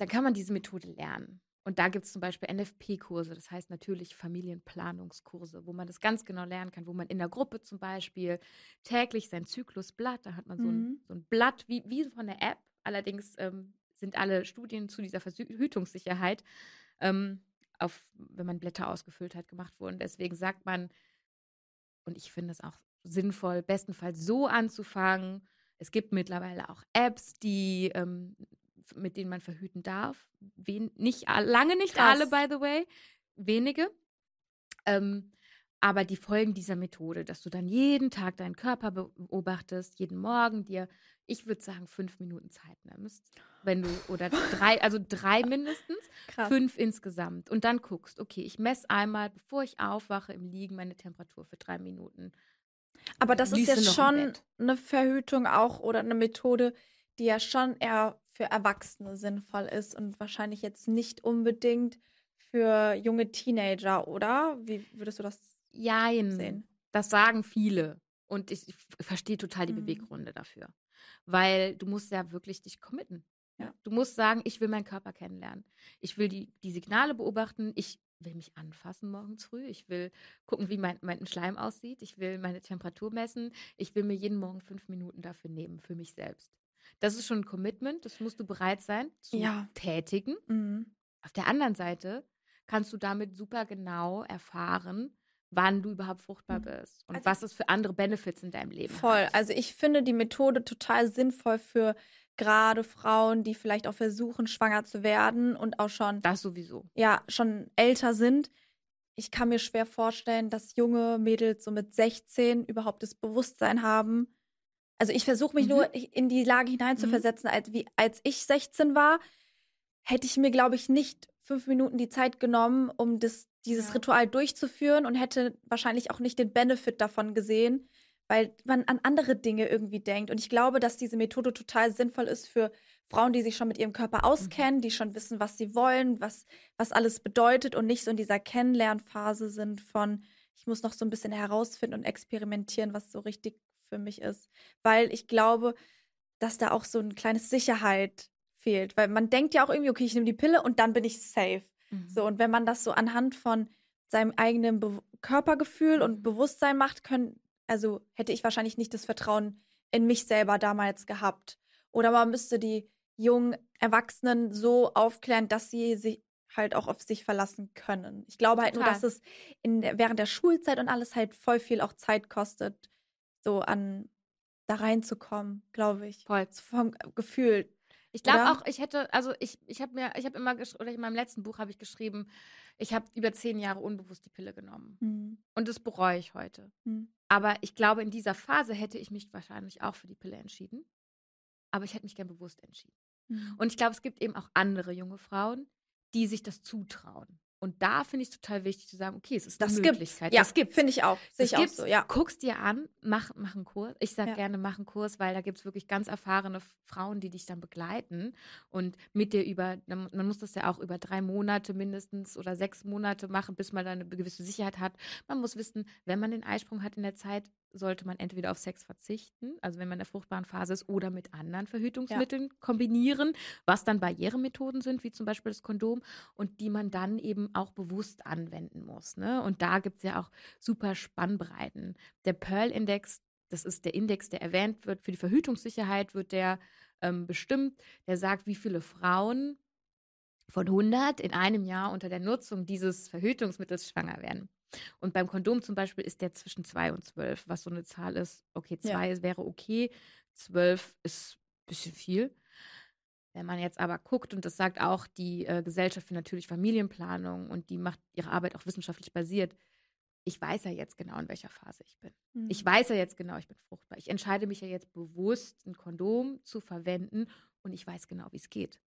dann kann man diese Methode lernen. Und da gibt es zum Beispiel NFP-Kurse, das heißt natürlich Familienplanungskurse, wo man das ganz genau lernen kann, wo man in der Gruppe zum Beispiel täglich sein Zyklusblatt, da hat man so, ein, Mhm. so ein Blatt wie, wie von der App. Allerdings ähm, sind alle Studien zu dieser Verhütungssicherheit, ähm, auf, wenn man Blätter ausgefüllt hat, gemacht worden. Deswegen sagt man, und ich finde es auch sinnvoll, bestenfalls so anzufangen. Es gibt mittlerweile auch Apps, die ähm, mit denen man verhüten darf. Wen, nicht lange nicht Krass. alle, by the way, wenige. Ähm, aber die folgen dieser Methode, dass du dann jeden Tag deinen Körper beobachtest, jeden Morgen dir, ich würde sagen, fünf Minuten Zeit nimmst, wenn du oder [LAUGHS] drei, also drei mindestens, Krass. fünf insgesamt und dann guckst, okay, ich messe einmal, bevor ich aufwache im Liegen, meine Temperatur für drei Minuten. Aber das ist im schon eine Verhütung auch oder eine Methode, die ja schon eher für Erwachsene sinnvoll ist und wahrscheinlich jetzt nicht unbedingt für junge Teenager, oder? Wie würdest du das Jein. sehen? Das sagen viele. Und ich, ich verstehe total die Mhm. Beweggründe dafür. Weil du musst ja wirklich dich committen. Ja. Du musst sagen, ich will meinen Körper kennenlernen. Ich will die, die Signale beobachten. Ich will mich anfassen morgens früh. Ich will gucken, wie mein, mein Schleim aussieht. Ich will meine Temperatur messen. Ich will mir jeden Morgen fünf Minuten dafür nehmen, für mich selbst. Das ist schon ein Commitment. Das musst du bereit sein zu Ja. tätigen. Mhm. Auf der anderen Seite kannst du damit super genau erfahren, wann du überhaupt fruchtbar Mhm. bist und Also- was es für andere Benefits in deinem Leben Voll. hat. Also ich finde die Methode total sinnvoll für gerade Frauen, die vielleicht auch versuchen, schwanger zu werden und auch schon, Das sowieso. ja, schon älter sind. Ich kann mir schwer vorstellen, dass junge Mädels so mit 16 überhaupt das Bewusstsein haben. Also ich versuche mich Mhm. nur in die Lage hineinzuversetzen, als, wie, als ich 16 war, hätte ich mir, glaube ich, nicht fünf Minuten die Zeit genommen, um das, dieses Ja. Ritual durchzuführen und hätte wahrscheinlich auch nicht den Benefit davon gesehen, weil man an andere Dinge irgendwie denkt. Und ich glaube, dass diese Methode total sinnvoll ist für Frauen, die sich schon mit ihrem Körper auskennen, die schon wissen, was sie wollen, was, was alles bedeutet und nicht so in dieser Kennenlernphase sind von, ich muss noch so ein bisschen herausfinden und experimentieren, was so richtig für mich ist. Weil ich glaube, dass da auch so ein kleines Sicherheit fehlt. Weil man denkt ja auch irgendwie, okay, ich nehme die Pille und dann bin ich safe. Mhm. So, und wenn man das so anhand von seinem eigenen Be Körpergefühl und Bewusstsein macht, können, also hätte ich wahrscheinlich nicht das Vertrauen in mich selber damals gehabt. Oder man müsste die jungen Erwachsenen so aufklären, dass sie sich halt auch auf sich verlassen können. Ich glaube halt nur, Total. dass es in, während der Schulzeit und alles halt voll viel auch Zeit kostet, so an da reinzukommen, glaube ich. Voll. Vom Gefühl. Ich glaube auch, ich hätte, also ich, ich habe mir, ich habe immer, oder in meinem letzten Buch habe ich geschrieben, ich habe über zehn Jahre unbewusst die Pille genommen. Hm. Und das bereue ich heute. Hm. Aber ich glaube, in dieser Phase hätte ich mich wahrscheinlich auch für die Pille entschieden. Aber ich hätte mich gern bewusst entschieden. Hm. Und ich glaube, es gibt eben auch andere junge Frauen, die sich das zutrauen. Und da finde ich es total wichtig zu sagen, okay, es ist Das eine gibt's. Möglichkeit. Ja, das gibt's. Finde ich auch. Sehe ich auch so, ja. Guck's dir an, mach, mach einen Kurs. Ich sage Ja. gerne, mach einen Kurs, weil da gibt es wirklich ganz erfahrene Frauen, die dich dann begleiten und mit dir über, man man muss das ja auch über drei Monate mindestens oder sechs Monate machen, bis man dann eine gewisse Sicherheit hat. Man muss wissen, wenn man den Eisprung hat in der Zeit, sollte man entweder auf Sex verzichten, also wenn man in der fruchtbaren Phase ist, oder mit anderen Verhütungsmitteln kombinieren, was dann Barrieremethoden sind, wie zum Beispiel das Kondom, und die man dann eben auch bewusst anwenden muss. Ne? Und da gibt es ja auch super Spannbreiten. Der Pearl-Index, das ist der Index, der erwähnt wird, für die Verhütungssicherheit wird der ähm, bestimmt. Der sagt, wie viele Frauen von 100 in einem Jahr unter der Nutzung dieses Verhütungsmittels schwanger werden. Und beim Kondom zum Beispiel ist der zwischen 2 und 12, was so eine Zahl ist. Okay, Ja. 2 wäre okay, 12 ist ein bisschen viel. Wenn man jetzt aber guckt, und das sagt auch die äh, Gesellschaft für natürlich Familienplanung und die macht ihre Arbeit auch wissenschaftlich basiert, ich weiß ja jetzt genau, in welcher Phase ich bin. Hm. Ich weiß ja jetzt genau, ich bin fruchtbar. Ich entscheide mich ja jetzt bewusst, ein Kondom zu verwenden und ich weiß genau, wie es geht.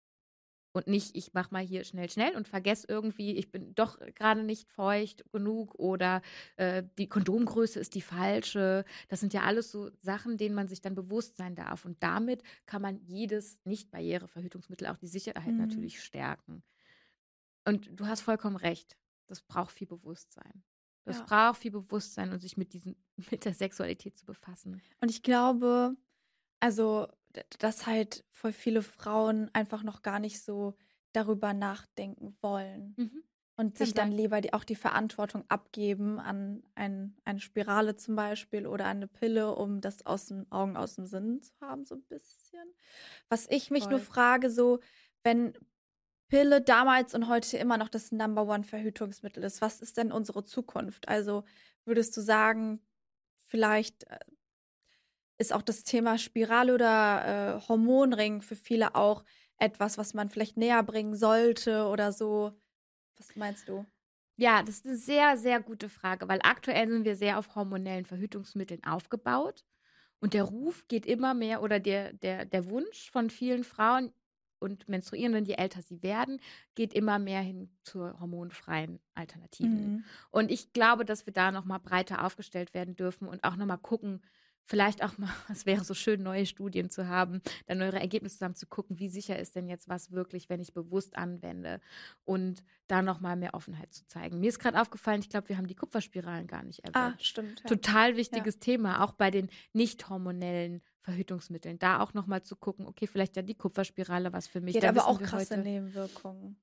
Und nicht, ich mache mal hier schnell, schnell und vergesse irgendwie, ich bin doch gerade nicht feucht genug oder äh, die Kondomgröße ist die falsche. Das sind ja alles so Sachen, denen man sich dann bewusst sein darf. Und damit kann man jedes Nicht-Barriere-Verhütungsmittel, auch die Sicherheit Mhm. natürlich stärken. Und du hast vollkommen recht. Das braucht viel Bewusstsein. Das Ja. braucht viel Bewusstsein und sich mit diesen, [LAUGHS] mit der Sexualität zu befassen. Und ich glaube, also, dass halt voll viele Frauen einfach noch gar nicht so darüber nachdenken wollen und Kann sich dann lieber die, auch die Verantwortung abgeben an ein, eine Spirale zum Beispiel oder an eine Pille, um das aus dem Augen, aus dem Sinn zu haben, so ein bisschen. Was ich mich nur Voll. frage, so, wenn Pille damals und heute immer noch das Number One Verhütungsmittel ist, was ist denn unsere Zukunft? Also würdest du sagen, vielleicht äh, ist auch das Thema Spirale oder äh, Hormonring für viele auch etwas, was man vielleicht näher bringen sollte oder so. Was meinst du? Ja, das ist eine sehr, sehr gute Frage, weil aktuell sind wir sehr auf hormonellen Verhütungsmitteln aufgebaut. Und der Ruf geht immer mehr oder der, der, der Wunsch von vielen Frauen und Menstruierenden, je älter sie werden, geht immer mehr hin zu hormonfreien Alternativen. Mhm. Und ich glaube, dass wir da nochmal breiter aufgestellt werden dürfen und auch nochmal gucken, vielleicht auch mal, [LAUGHS] es wäre so schön, neue Studien zu haben, dann neuere Ergebnisse zusammen zu gucken, wie sicher ist denn jetzt was wirklich, wenn ich bewusst anwende und da nochmal mehr Offenheit zu zeigen. Mir ist gerade aufgefallen, ich glaube, wir haben die Kupferspiralen gar nicht Ah, erwähnt. stimmt. Ja. Total wichtiges Thema, auch bei den nicht hormonellen Verhütungsmitteln. Da auch nochmal zu gucken, okay, vielleicht ja die Kupferspirale was für mich. Die hat aber auch krasse heute- Nebenwirkungen.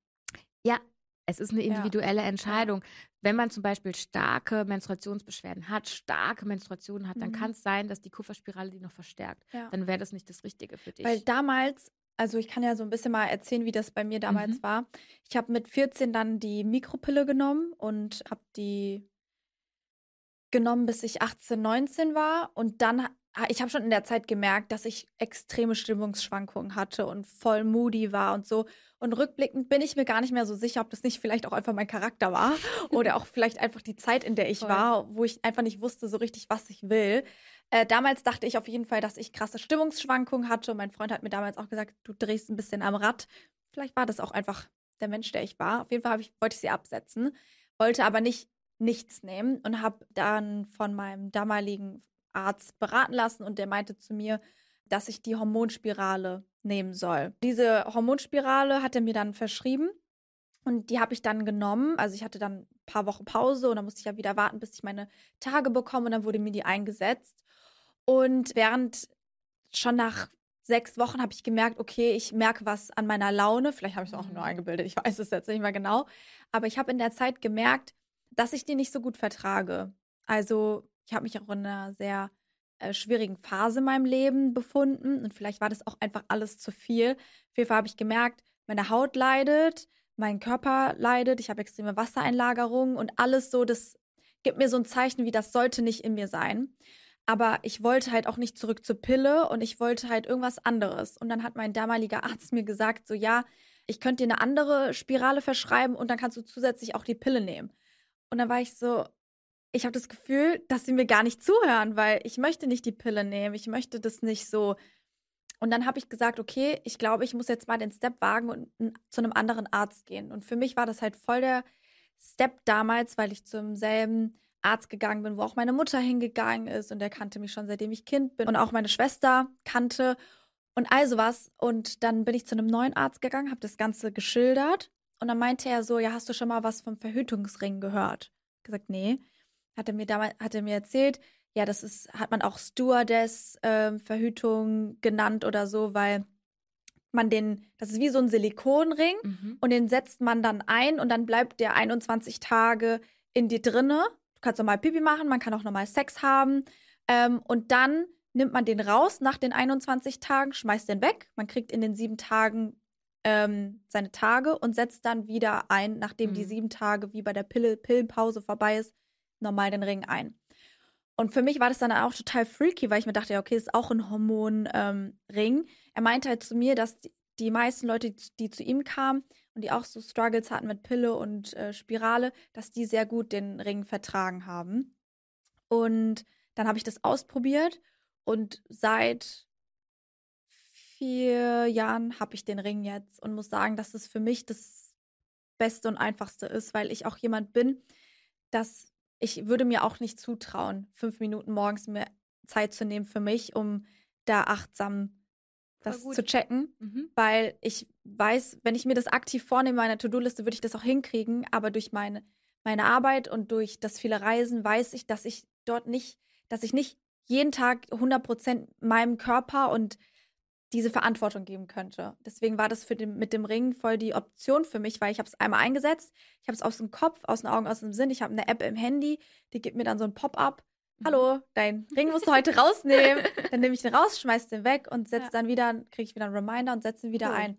ja, es ist eine Ja. individuelle Entscheidung. Wenn man zum Beispiel starke Menstruationsbeschwerden hat, starke Menstruationen hat, dann Mhm. kann es sein, dass die Kupferspirale die noch verstärkt. Ja. Dann wäre das nicht das Richtige für dich. Weil damals, also ich kann ja so ein bisschen mal erzählen, wie das bei mir damals Mhm. war. Ich habe mit 14 dann die Mikropille genommen und habe die genommen, bis ich 18, 19 war. Und dann, ich habe schon in der Zeit gemerkt, dass ich extreme Stimmungsschwankungen hatte und voll moody war und so. Und rückblickend bin ich mir gar nicht mehr so sicher, ob das nicht vielleicht auch einfach mein Charakter war [LAUGHS] oder auch vielleicht einfach die Zeit, in der ich Voll. war, wo ich einfach nicht wusste so richtig, was ich will. Äh, damals dachte ich auf jeden Fall, dass ich krasse Stimmungsschwankungen hatte. Und mein Freund hat mir damals auch gesagt, du drehst ein bisschen am Rad. Vielleicht war das auch einfach der Mensch, der ich war. Auf jeden Fall ich, wollte ich sie absetzen, wollte aber nicht nichts nehmen und habe dann von meinem damaligen Arzt beraten lassen und der meinte zu mir, dass ich die Hormonspirale nehmen soll. Diese Hormonspirale hat er mir dann verschrieben und die habe ich dann genommen. Also ich hatte dann paar Wochen Pause und dann musste ich ja wieder warten, bis ich meine Tage bekomme und dann wurde mir die eingesetzt. Und während schon nach sechs Wochen habe ich gemerkt, okay, ich merke was an meiner Laune. Vielleicht habe ich es auch nur eingebildet, ich weiß es jetzt nicht mehr genau. Aber ich habe in der Zeit gemerkt, dass ich die nicht so gut vertrage. Also ich habe mich auch in einer sehr äh, schwierigen Phase in meinem Leben befunden und vielleicht war das auch einfach alles zu viel. Auf jeden Fall habe ich gemerkt, meine Haut leidet, mein Körper leidet, ich habe extreme Wassereinlagerungen und alles so, das gibt mir so ein Zeichen, wie das sollte nicht in mir sein. Aber ich wollte halt auch nicht zurück zur Pille und ich wollte halt irgendwas anderes. Und dann hat mein damaliger Arzt mir gesagt, so ja, ich könnte dir eine andere Spirale verschreiben und dann kannst du zusätzlich auch die Pille nehmen. Und dann war ich so, ich habe das Gefühl, dass sie mir gar nicht zuhören, weil ich möchte nicht die Pille nehmen. Ich möchte das nicht so. Und dann habe ich gesagt, okay, ich glaube, ich muss jetzt mal den Step wagen und zu einem anderen Arzt gehen. Und für mich war das halt voll der Step damals, weil ich zum selben Arzt gegangen bin, wo auch meine Mutter hingegangen ist und der kannte mich schon seitdem ich Kind bin und auch meine Schwester kannte und all sowas. Und dann bin ich zu einem neuen Arzt gegangen, habe das Ganze geschildert und dann meinte er so, ja, hast du schon mal was vom Verhütungsring gehört? Ich gesagt, nee. Hat er mir damals, hat er mir erzählt, ja, das ist, hat man auch Stewardess-Verhütung ähm, genannt oder so, weil man den, das ist wie so ein Silikonring mhm. und den setzt man dann ein und dann bleibt der 21 Tage in dir drinne Du kannst normal Pipi machen, man kann auch normal Sex haben. Ähm, und dann nimmt man den raus nach den 21 Tagen, schmeißt den weg. Man kriegt in den sieben Tagen ähm, seine Tage und setzt dann wieder ein, nachdem mhm. die sieben Tage wie bei der Pille, Pillenpause vorbei ist, normal den Ring ein. Und für mich war das dann auch total freaky, weil ich mir dachte, ja, okay, das ist auch ein Hormonring. Ähm, er meinte halt zu mir, dass die, meisten Leute, die, die zu ihm kamen, und die auch so Struggles hatten mit Pille und äh, Spirale, dass die sehr gut den Ring vertragen haben. Und dann habe ich das ausprobiert und seit vier Jahren habe ich den Ring jetzt und muss sagen, dass es für mich das Beste und Einfachste ist, weil ich auch jemand bin, dass ich würde mir auch nicht zutrauen, fünf Minuten morgens mir Zeit zu nehmen für mich, um da achtsam das zu checken, mhm. weil ich weiß, wenn ich mir das aktiv vornehme, meine To-Do-Liste, würde ich das auch hinkriegen, aber durch meine, meine Arbeit und durch das viele Reisen weiß ich, dass ich dort nicht, dass ich nicht jeden Tag 100 Prozent meinem Körper und diese Verantwortung geben könnte. Deswegen war das für den, mit dem Ring voll die Option für mich, weil ich habe es einmal eingesetzt, ich habe es aus dem Kopf, aus den Augen, aus dem Sinn, ich habe eine App im Handy, die gibt mir dann so ein Pop-up hallo, dein Ring musst du heute rausnehmen. [LAUGHS] Dann nehme ich den raus, schmeiß den weg und setze ja. dann wieder, kriege ich wieder einen Reminder und setze ihn wieder cool. ein.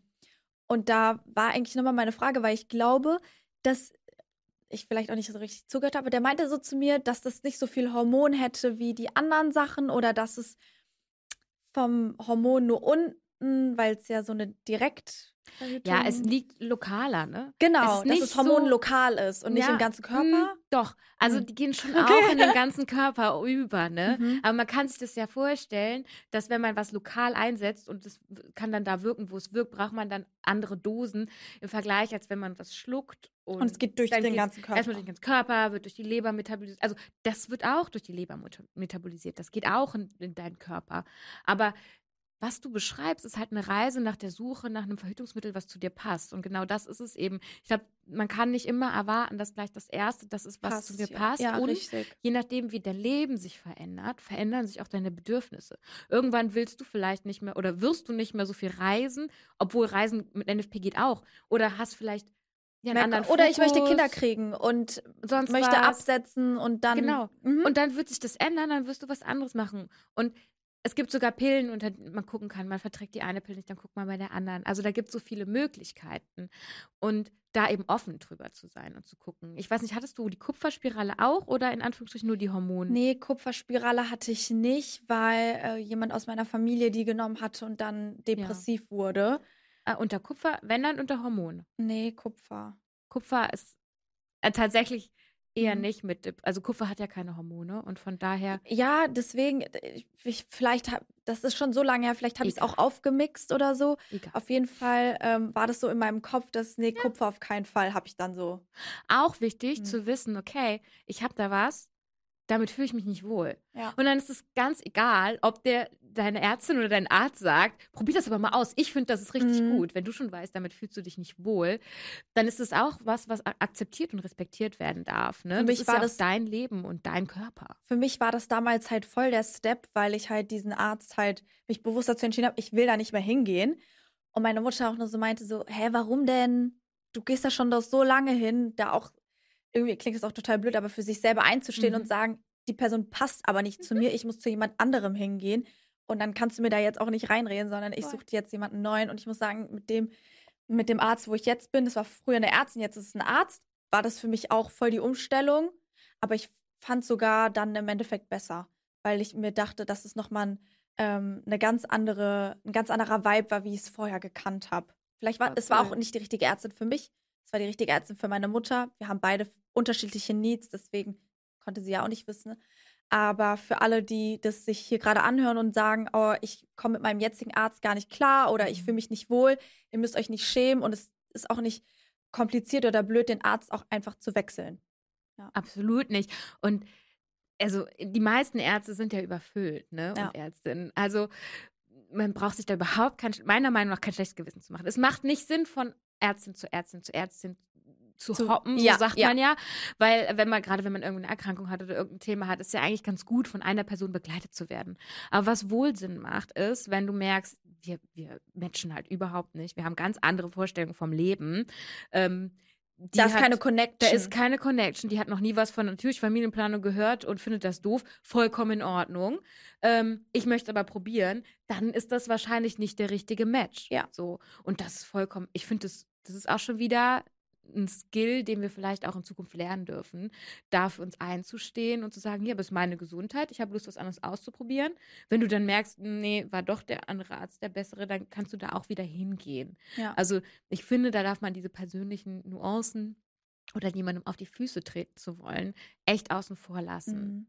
Und da war eigentlich nochmal meine Frage, weil ich glaube, dass ich vielleicht auch nicht so richtig zugehört habe, der meinte so zu mir, dass das nicht so viel Hormon hätte wie die anderen Sachen oder dass es vom Hormon nur unten, weil es ja so eine direkt ja, es liegt lokaler, ne? Genau, dass das Hormon so, lokal ist und ja, nicht im ganzen Körper. Mh, doch, also hm. die gehen schon okay. auch in den [LAUGHS] ganzen Körper über, ne? Mhm. Aber man kann sich das ja vorstellen, dass wenn man was lokal einsetzt und es kann dann da wirken, wo es wirkt, braucht man dann andere Dosen im Vergleich, als wenn man was schluckt. Und, und es geht durch den ganzen Körper. Erstmal durch den ganzen Körper, wird durch die Leber metabolisiert. Also das wird auch durch die Leber metabolisiert. Das geht auch in, in deinen Körper. Aber was du beschreibst, ist halt eine Reise nach der Suche nach einem Verhütungsmittel, was zu dir passt. Und genau das ist es eben. Ich glaube, man kann nicht immer erwarten, dass gleich das Erste das ist, was passt, zu dir passt. Ja, und richtig. je nachdem, wie dein Leben sich verändert, verändern sich auch deine Bedürfnisse. Irgendwann willst du vielleicht nicht mehr oder wirst du nicht mehr so viel reisen, obwohl Reisen mit NFP geht auch. Oder hast vielleicht ja, oder ich möchte Kinder kriegen und sonst möchte was. absetzen und dann. Genau. Mhm. Und dann wird sich das ändern, dann wirst du was anderes machen. Und es gibt sogar Pillen, unter denen man gucken kann, man verträgt die eine Pille nicht, dann guckt man bei der anderen. Also da gibt es so viele Möglichkeiten. Und da eben offen drüber zu sein und zu gucken. Ich weiß nicht, hattest du die Kupferspirale auch oder in Anführungsstrichen nur die Hormone? Nee, Kupferspirale hatte ich nicht, weil äh, jemand aus meiner Familie die genommen hatte und dann depressiv ja. wurde. Äh, unter Kupfer, wenn dann unter Hormone? Nee, Kupfer. Kupfer ist äh, tatsächlich eher mhm. nicht mit. Also Kupfer hat ja keine Hormone und von daher. Ja, deswegen, ich, vielleicht, hab, das ist schon so lange her, vielleicht habe ich es auch aufgemixt oder so. Egal. Auf jeden Fall ähm, war das so in meinem Kopf, dass, nee, ja. Kupfer auf keinen Fall habe ich dann so. Auch wichtig mhm. zu wissen, okay, ich habe da was, damit fühle ich mich nicht wohl. Ja. Und dann ist es ganz egal, ob der deine Ärztin oder dein Arzt sagt, probier das aber mal aus. Ich finde, das ist richtig Mhm. gut. Wenn du schon weißt, damit fühlst du dich nicht wohl, dann ist es auch was, was akzeptiert und respektiert werden darf. Ne? Für mich war ja das- dein Leben und dein Körper. Für mich war das damals halt voll der Step, weil ich halt diesen Arzt halt mich bewusst dazu entschieden habe, ich will da nicht mehr hingehen. Und meine Mutter auch nur so meinte so, hä, warum denn? Du gehst da schon doch so lange hin, da auch, irgendwie klingt es auch total blöd, aber für sich selber einzustehen Mhm. und sagen, die Person passt aber nicht zu mir, ich muss zu jemand anderem hingehen. Und dann kannst du mir da jetzt auch nicht reinreden, sondern ich suche jetzt jemanden neuen. Und ich muss sagen, mit dem, mit dem Arzt, wo ich jetzt bin, das war früher eine Ärztin, jetzt ist es ein Arzt, war das für mich auch voll die Umstellung. Aber ich fand sogar dann im Endeffekt besser, weil ich mir dachte, dass es nochmal ein, ähm, eine ganz andere, ein ganz anderer Vibe war, wie ich es vorher gekannt habe. Vielleicht war Voll es war auch nicht die richtige Ärztin für mich. Es war die richtige Ärztin für meine Mutter. Wir haben beide unterschiedliche Needs, deswegen konnte sie ja auch nicht wissen. Aber für alle, die das sich hier gerade anhören und sagen, oh, ich komme mit meinem jetzigen Arzt gar nicht klar oder ich fühle mich nicht wohl, ihr müsst euch nicht schämen und es ist auch nicht kompliziert oder blöd, den Arzt auch einfach zu wechseln. Absolut nicht. Und also die meisten Ärzte sind ja überfüllt, ne? Ja. Und Ärztinnen. Also man braucht sich da überhaupt kein, meiner Meinung nach kein schlechtes Gewissen zu machen. Es macht nicht Sinn, von Ärztin zu Ärztin zu Ärztin zu, Zu- hoppen, ja, so sagt ja. man ja. Weil wenn man, gerade wenn man irgendeine Erkrankung hat oder irgendein Thema hat, ist ja eigentlich ganz gut, von einer Person begleitet zu werden. Aber was wohl Sinn macht, ist, wenn du merkst, wir, wir matchen halt überhaupt nicht. Wir haben ganz andere Vorstellungen vom Leben. Ähm, die da ist hat- keine Connection. da ist keine Connection. Die hat noch nie was von natürlich Familienplanung gehört und findet das doof. Vollkommen in Ordnung. Ähm, ich möchte aber probieren. Dann ist das wahrscheinlich nicht der richtige Match. Ja. So. Und das ist vollkommen, ich finde, das, das ist auch schon wieder ein Skill, den wir vielleicht auch in Zukunft lernen dürfen, da für uns einzustehen und zu sagen, hier, das ist meine Gesundheit, ich habe Lust, was anderes auszuprobieren. Wenn du dann merkst, nee, war doch der andere Arzt der bessere, dann kannst du da auch wieder hingehen. ja. Also ich finde, da darf man diese persönlichen Nuancen oder jemandem auf die Füße treten zu wollen, echt außen vor lassen. Mhm.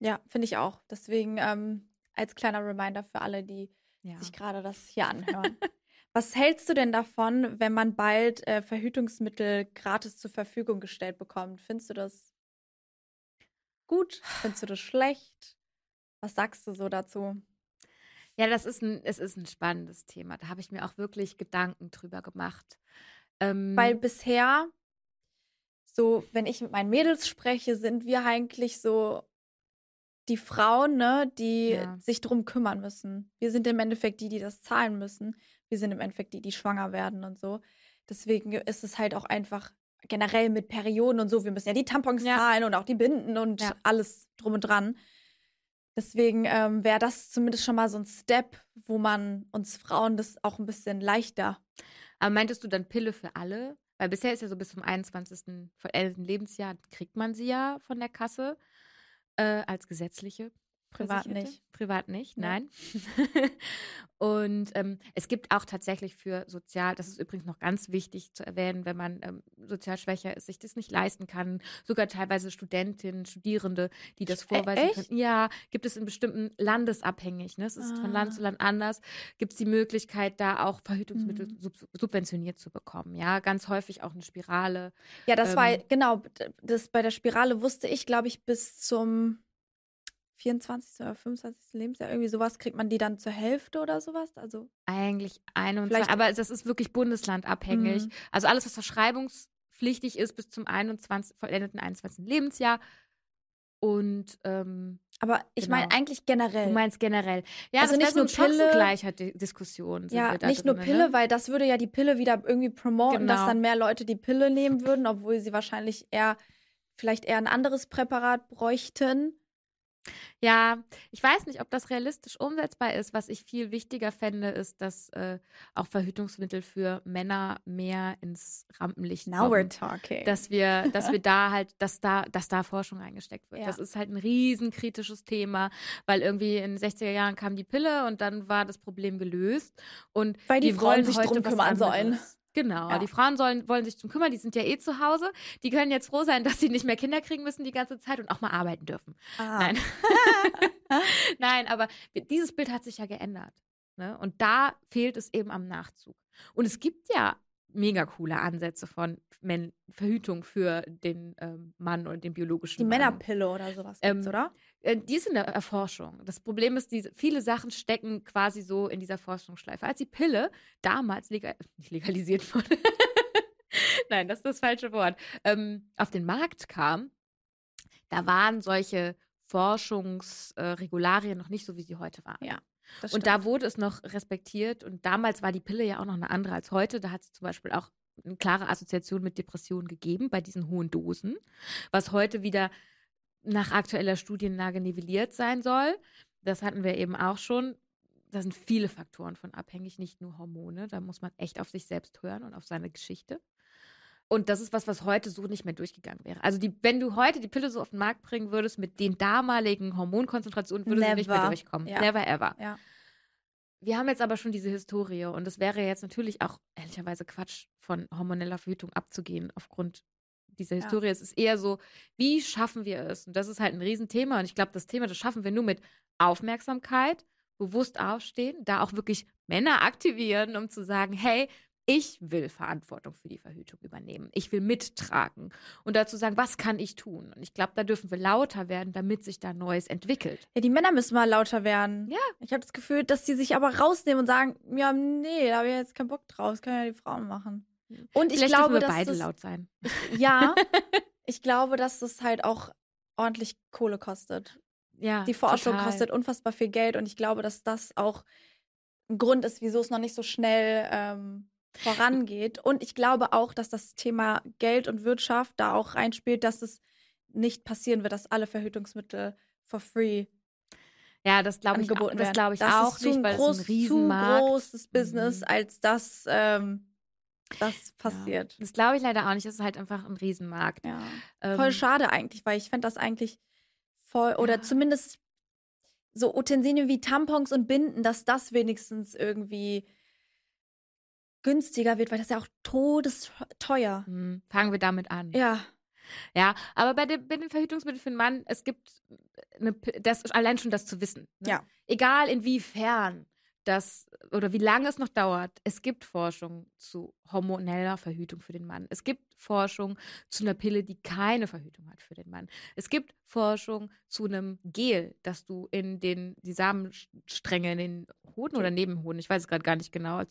Ja, finde ich auch. Deswegen ähm, als kleiner Reminder für alle, die Ja. sich gerade das hier anhören. [LAUGHS] Was hältst du denn davon, wenn man bald äh, Verhütungsmittel gratis zur Verfügung gestellt bekommt? Findest du das gut? Findest du das schlecht? Was sagst du so dazu? ja, das ist ein, es ist ein spannendes Thema. Da habe ich mir auch wirklich Gedanken drüber gemacht. Ähm, Weil bisher, so, wenn ich mit meinen Mädels spreche, sind wir eigentlich so die Frauen, ne, die Ja. sich drum kümmern müssen. Wir sind im Endeffekt die, die das zahlen müssen. Wir sind im Endeffekt die, die schwanger werden und so. Deswegen ist es halt auch einfach generell mit Perioden und so. Wir müssen ja die Tampons Ja. zahlen und auch die Binden und Ja. alles drum und dran. Deswegen ähm, wäre das zumindest schon mal so ein Step, wo man uns Frauen das auch ein bisschen leichter aber meintest du dann Pille für alle? Weil bisher ist ja so bis zum 21. vollendeten Lebensjahr kriegt man sie ja von der Kasse äh, als gesetzliche. Privat nicht. Privat nicht, Nee. nein. [LAUGHS] und ähm, es gibt auch tatsächlich für sozial, das ist übrigens noch ganz wichtig zu erwähnen, wenn man ähm, sozial schwächer ist, sich das nicht leisten kann, sogar teilweise Studentinnen, Studierende, die das Ä- vorweisen echt? können. Ja, gibt es in bestimmten landesabhängig, ne? es ist von Land Ah. zu Land anders, gibt es die Möglichkeit, da auch Verhütungsmittel Mhm. sub subventioniert zu bekommen. Ja, ganz häufig auch eine Spirale. Ja, das war, Ähm, genau, d- das bei der Spirale wusste ich, glaube ich, bis zum 24. oder 25. Lebensjahr, irgendwie sowas, kriegt man die dann zur Hälfte oder sowas? Also, Eigentlich ein und Vielleicht- zwei, aber das ist wirklich bundeslandabhängig. Mhm. Also alles, was verschreibungspflichtig ist bis zum 21, vollendeten 21. Lebensjahr. Und ähm, aber ich Genau. meine eigentlich generell. du meinst generell. Ja, Also nicht nur so eine Pille- Chancengleichheit-Diskussion. ja, nicht nur Pille, weil das würde ja die Pille wieder irgendwie promoten, dass Genau. dann mehr Leute die Pille nehmen würden, obwohl sie wahrscheinlich eher, vielleicht eher ein anderes Präparat bräuchten. Ja, ich weiß nicht, ob das realistisch umsetzbar ist. Was ich viel wichtiger fände, ist, dass äh, auch Verhütungsmittel für Männer mehr ins Rampenlicht kommen. talking. dass wir, dass wir [LAUGHS] da halt, dass da, dass da Forschung eingesteckt wird. Ja. Das ist halt ein riesen kritisches Thema, weil irgendwie in den 60er Jahren kam die Pille und dann war das Problem gelöst. Und Weil die wir Frauen wollen sich drum kümmern sollen. anderes. Genau, Ja. die Frauen sollen, wollen sich drum kümmern, die sind ja eh zu Hause. Die können jetzt froh sein, dass sie nicht mehr Kinder kriegen müssen die ganze Zeit und auch mal arbeiten dürfen. ah. Nein. [LAUGHS] Nein, aber dieses Bild hat sich ja geändert. Ne? Und da fehlt es eben am Nachzug. Und es gibt ja mega coole Ansätze von Men Verhütung für den ähm, Mann und den biologischen Die Mann. Männerpille oder sowas Ähm, gibt's, oder? Äh, Die ist in der Erforschung. Das Problem ist, diese, viele Sachen stecken quasi so in dieser Forschungsschleife. Als die Pille damals legal, [LAUGHS] nicht legalisiert wurde, [LAUGHS] nein, das ist das falsche Wort, ähm, auf den Markt kam, da waren solche Forschungsregularien noch nicht so, wie sie heute waren. Ja, Das Und stimmt. da wurde es noch respektiert. Und damals war die Pille ja auch noch eine andere als heute. Da hat es zum Beispiel auch eine klare Assoziation mit Depressionen gegeben bei diesen hohen Dosen, was heute wieder nach aktueller Studienlage nivelliert sein soll. Das hatten wir eben auch schon. Da sind viele Faktoren von abhängig, nicht nur Hormone. Da muss man echt auf sich selbst hören und auf seine Geschichte. Und das ist was, was heute so nicht mehr durchgegangen wäre. Also die, wenn du heute die Pille so auf den Markt bringen würdest mit den damaligen Hormonkonzentrationen, würde sie nicht mehr Never. durchkommen. Ja. Never ever. Ja. Wir haben jetzt aber schon diese Historie und es wäre jetzt natürlich auch ehrlicherweise Quatsch, von hormoneller Verhütung abzugehen aufgrund dieser Ja. Historie. Es ist eher so, wie schaffen wir es? Und das ist halt ein Riesenthema und ich glaube, das Thema, das schaffen wir nur mit Aufmerksamkeit, bewusst aufstehen, da auch wirklich Männer aktivieren, um zu sagen, hey, ich will Verantwortung für die Verhütung übernehmen. Ich will mittragen und dazu sagen, was kann ich tun? Und ich glaube, da dürfen wir lauter werden, damit sich da Neues entwickelt. Ja, die Männer müssen mal lauter werden. Ja. Ich habe das Gefühl, dass die sich aber rausnehmen und sagen, ja, nee, da habe ich jetzt keinen Bock drauf. Das können ja die Frauen machen. Und ich Vielleicht glaube, wir dass beide das, laut sein. ja, [LAUGHS] ich glaube, dass das halt auch ordentlich Kohle kostet. Ja, Die Forschung total. kostet unfassbar viel Geld und ich glaube, dass das auch ein Grund ist, wieso es noch nicht so schnell ähm, vorangeht. Und ich glaube auch, dass das Thema Geld und Wirtschaft da auch reinspielt, dass es nicht passieren wird, dass alle Verhütungsmittel for free Ja, das glaube ich, auch- angeboten das glaube ich das auch ist zu nicht, weil groß, es ein Riesenmarkt. zu großes Business, Mhm. als dass ähm, das passiert. Ja. Das glaube ich leider auch nicht. Das ist halt einfach ein Riesenmarkt. Ja. Ähm, Voll schade eigentlich, weil ich fände das eigentlich voll, oder Ja. zumindest so Utensilien wie Tampons und Binden, dass das wenigstens irgendwie günstiger wird, weil das ist ja auch todesteuer. hm, Fangen wir damit an. Ja, Ja, aber bei, den- bei den Verhütungsmitteln für den Mann, es gibt eine, das, allein schon das zu wissen. Ne? Ja. Egal inwiefern das oder wie lange es noch dauert, es gibt Forschung zu hormoneller Verhütung für den Mann. Es gibt Forschung zu einer Pille, die keine Verhütung hat für den Mann. Es gibt Forschung zu einem Gel, das du in den die Samenstränge in den Hoden oder Nebenhoden, ich weiß es gerade gar nicht genau,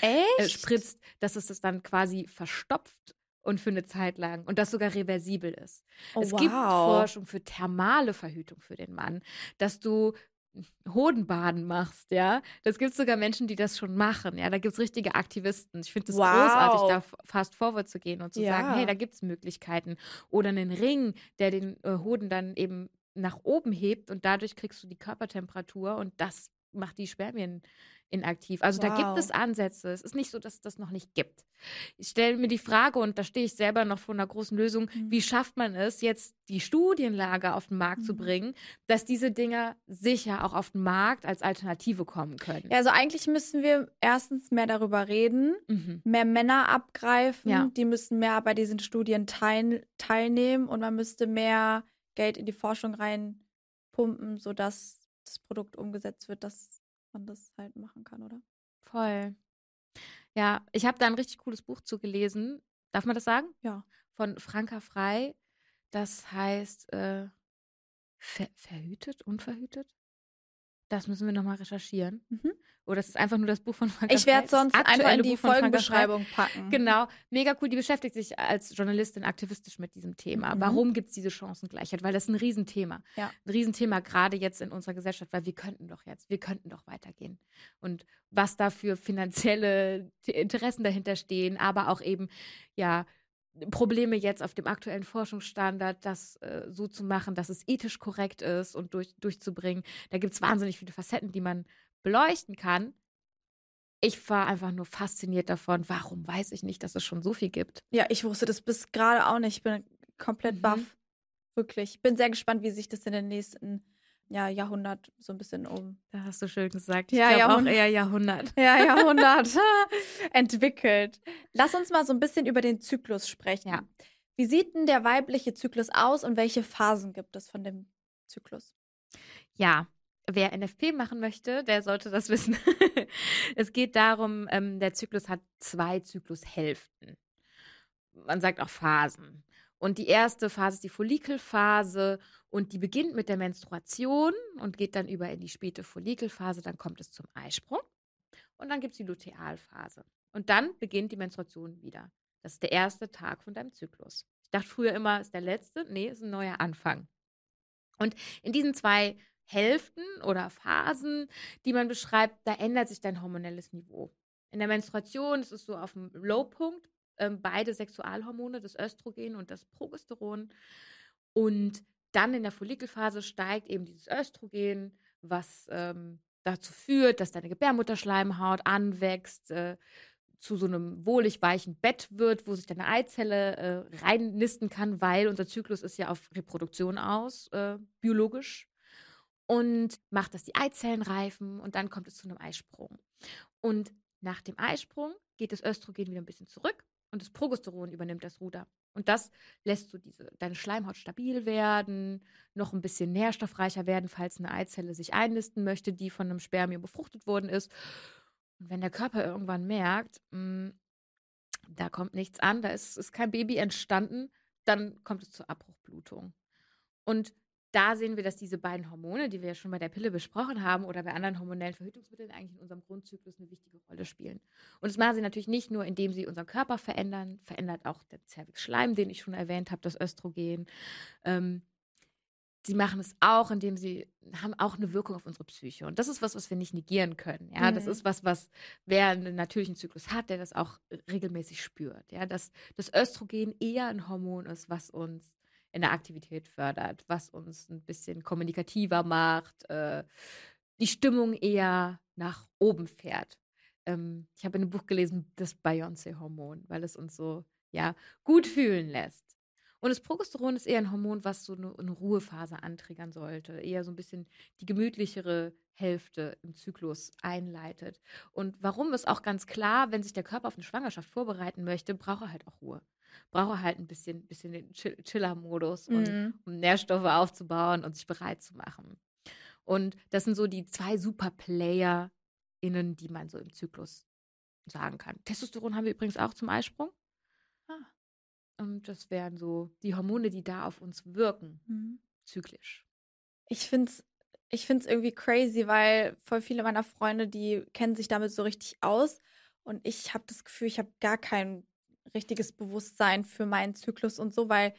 äh, spritzt, dass es das dann quasi verstopft und für eine Zeit lang und das sogar reversibel ist. Oh, es gibt wow. Forschung für thermale Verhütung für den Mann, dass du Hodenbaden machst, ja. Das gibt sogar Menschen, die das schon machen, ja. Da gibt es richtige Aktivisten. Ich finde es Wow. großartig, da fast forward zu gehen und zu sagen, Ja. hey, da gibt es Möglichkeiten. Oder einen Ring, der den äh, Hoden dann eben nach oben hebt und dadurch kriegst du die Körpertemperatur und das macht die Spermien inaktiv. Also da gibt Wow. es Ansätze. Es ist nicht so, dass es das noch nicht gibt. Ich stelle mir die Frage, und da stehe ich selber noch vor einer großen Lösung, Mhm. wie schafft man es, jetzt die Studienlage auf den Markt zu Mhm. bringen, dass diese Dinger sicher auch auf den Markt als Alternative kommen können. Ja, also eigentlich müssen wir erstens mehr darüber reden, Mhm. mehr Männer abgreifen, Ja. die müssen mehr bei diesen Studien teil teilnehmen und man müsste mehr Geld in die Forschung reinpumpen, sodass das Produkt umgesetzt wird, dass man das halt machen kann, oder? Voll. Ja, ich habe da ein richtig cooles Buch zugelesen. Darf man das sagen? Ja. Von Franka Frei. Das heißt äh, ver Verhütet, unverhütet? Das müssen wir nochmal recherchieren. Mhm. Oder das ist einfach nur das Buch von Franka Ich werde sonst einfach in die Buch. Folgenbeschreibung packen. Genau, mega cool. Die beschäftigt sich als Journalistin aktivistisch mit diesem Thema. Mhm. Warum gibt es diese Chancengleichheit? Weil das ist ein Riesenthema. Ja. Ein Riesenthema gerade jetzt in unserer Gesellschaft, weil wir könnten doch jetzt, wir könnten doch weitergehen. Und was da für finanzielle Interessen dahinter stehen, aber auch eben, ja, Probleme jetzt auf dem aktuellen Forschungsstandard, das äh, so zu machen, dass es ethisch korrekt ist und durch, durchzubringen. Da gibt es wahnsinnig viele Facetten, die man beleuchten kann. Ich war einfach nur fasziniert davon, warum weiß ich nicht, dass es schon so viel gibt. Ja, ich wusste das bis gerade auch nicht. Ich bin komplett Mhm. baff. Wirklich. Ich bin sehr gespannt, wie sich das in den nächsten ja, Jahrhundert so ein bisschen um. Da hast du schön gesagt. Ja, ich glaub auch Jahrhundert. eher Jahrhundert. Ja, [LAUGHS] Jahrhundert [LAUGHS] entwickelt. Lass uns mal so ein bisschen über den Zyklus sprechen. Ja. Wie sieht denn der weibliche Zyklus aus und welche Phasen gibt es von dem Zyklus? Ja, wer NFP machen möchte, der sollte das [LAUGHS] wissen. es geht darum, ähm, der Zyklus hat zwei Zyklushälften. Man sagt auch Phasen. Und die erste Phase ist die Follikelphase und die beginnt mit der Menstruation und geht dann über in die späte Follikelphase. Dann kommt es zum Eisprung und dann gibt es die Lutealphase. Und dann beginnt die Menstruation wieder. Das ist der erste Tag von deinem Zyklus. Ich dachte früher immer, ist der letzte. Nee, ist ein neuer Anfang. Und in diesen zwei Hälften oder Phasen, die man beschreibt, da ändert sich dein hormonelles Niveau. In der Menstruation ist es so auf dem Lowpunkt, ähm, beide Sexualhormone, das Östrogen und das Progesteron. Und dann in der Follikelphase steigt eben dieses Östrogen, was ähm, dazu führt, dass deine Gebärmutterschleimhaut anwächst, äh, zu so einem wohlig weichen Bett wird, wo sich deine Eizelle äh, reinnisten kann, weil unser Zyklus ist ja auf Reproduktion aus, äh, biologisch. Und macht, dass die Eizellen reifen und dann kommt es zu einem Eisprung. Und nach dem Eisprung geht das Östrogen wieder ein bisschen zurück und das Progesteron übernimmt das Ruder. Und das lässt so diese, deine Schleimhaut stabil werden, noch ein bisschen nährstoffreicher werden, falls eine Eizelle sich einnisten möchte, die von einem Spermium befruchtet worden ist. Und wenn der Körper irgendwann merkt, mh, hm, da kommt nichts an, da ist, ist kein Baby entstanden, dann kommt es zur Abbruchblutung. Und da sehen wir, dass diese beiden Hormone, die wir ja schon bei der Pille besprochen haben oder bei anderen hormonellen Verhütungsmitteln eigentlich in unserem Grundzyklus eine wichtige Rolle spielen. Und das machen sie natürlich nicht nur, indem sie unseren Körper verändern, verändert auch der Zervixschleim, den ich schon erwähnt habe, das Östrogen. Ähm, sie machen es auch, indem sie haben auch eine Wirkung auf unsere Psyche. Und das ist was, was wir nicht negieren können. Ja, mhm. das ist was, was wer einen natürlichen Zyklus hat, der das auch regelmäßig spürt. Ja, dass das Östrogen eher ein Hormon ist, was uns in der Aktivität fördert, was uns ein bisschen kommunikativer macht, äh, die Stimmung eher nach oben fährt. Ähm, ich habe in einem Buch gelesen, das Beyoncé-Hormon, weil es uns so ja, gut fühlen lässt. Und das Progesteron ist eher ein Hormon, was so eine, eine Ruhephase antriggern sollte, eher so ein bisschen die gemütlichere Hälfte im Zyklus einleitet. Und warum ist auch ganz klar, wenn sich der Körper auf eine Schwangerschaft vorbereiten möchte, braucht er halt auch Ruhe brauche halt ein bisschen, bisschen den Chill Chiller-Modus, mhm. um Nährstoffe aufzubauen und sich bereit zu machen. Und das sind so die zwei Super-PlayerInnen, die man so im Zyklus sagen kann. Testosteron haben wir übrigens auch zum Eisprung. Ah. Und das wären so die Hormone, die da auf uns wirken, mhm. zyklisch. Ich finde es ich find's irgendwie crazy, weil voll viele meiner Freunde, die kennen sich damit so richtig aus. Und ich habe das Gefühl, ich habe gar keinen richtiges Bewusstsein für meinen Zyklus und so, weil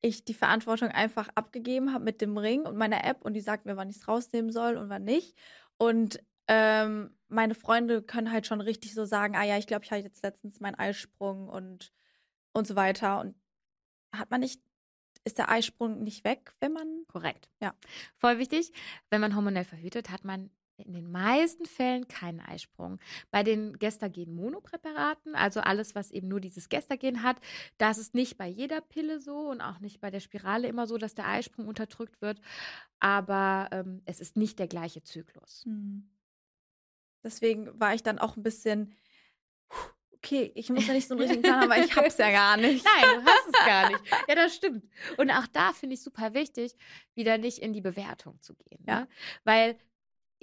ich die Verantwortung einfach abgegeben habe mit dem Ring und meiner App und die sagt mir, wann ich es rausnehmen soll und wann nicht. Und ähm, meine Freunde können halt schon richtig so sagen, ah ja, ich glaube, ich hatte jetzt letztens meinen Eisprung und, und so weiter. Und hat man nicht, ist der Eisprung nicht weg, wenn man. Korrekt. Ja. Voll wichtig. Wenn man hormonell verhütet, hat man in den meisten Fällen keinen Eisprung. Bei den Gestagen-Monopräparaten, also alles, was eben nur dieses Gestagen hat, da ist es nicht bei jeder Pille so und auch nicht bei der Spirale immer so, dass der Eisprung unterdrückt wird. Aber ähm, es ist nicht der gleiche Zyklus. Mhm. Deswegen war ich dann auch ein bisschen, okay, ich muss ja nicht so einen richtigen Plan haben, aber ich [LAUGHS] hab's ja gar nicht. Nein, du hast es gar nicht. [LAUGHS] Ja, das stimmt. Und auch da finde ich super wichtig, wieder nicht in die Bewertung zu gehen. Ja. Ne? Weil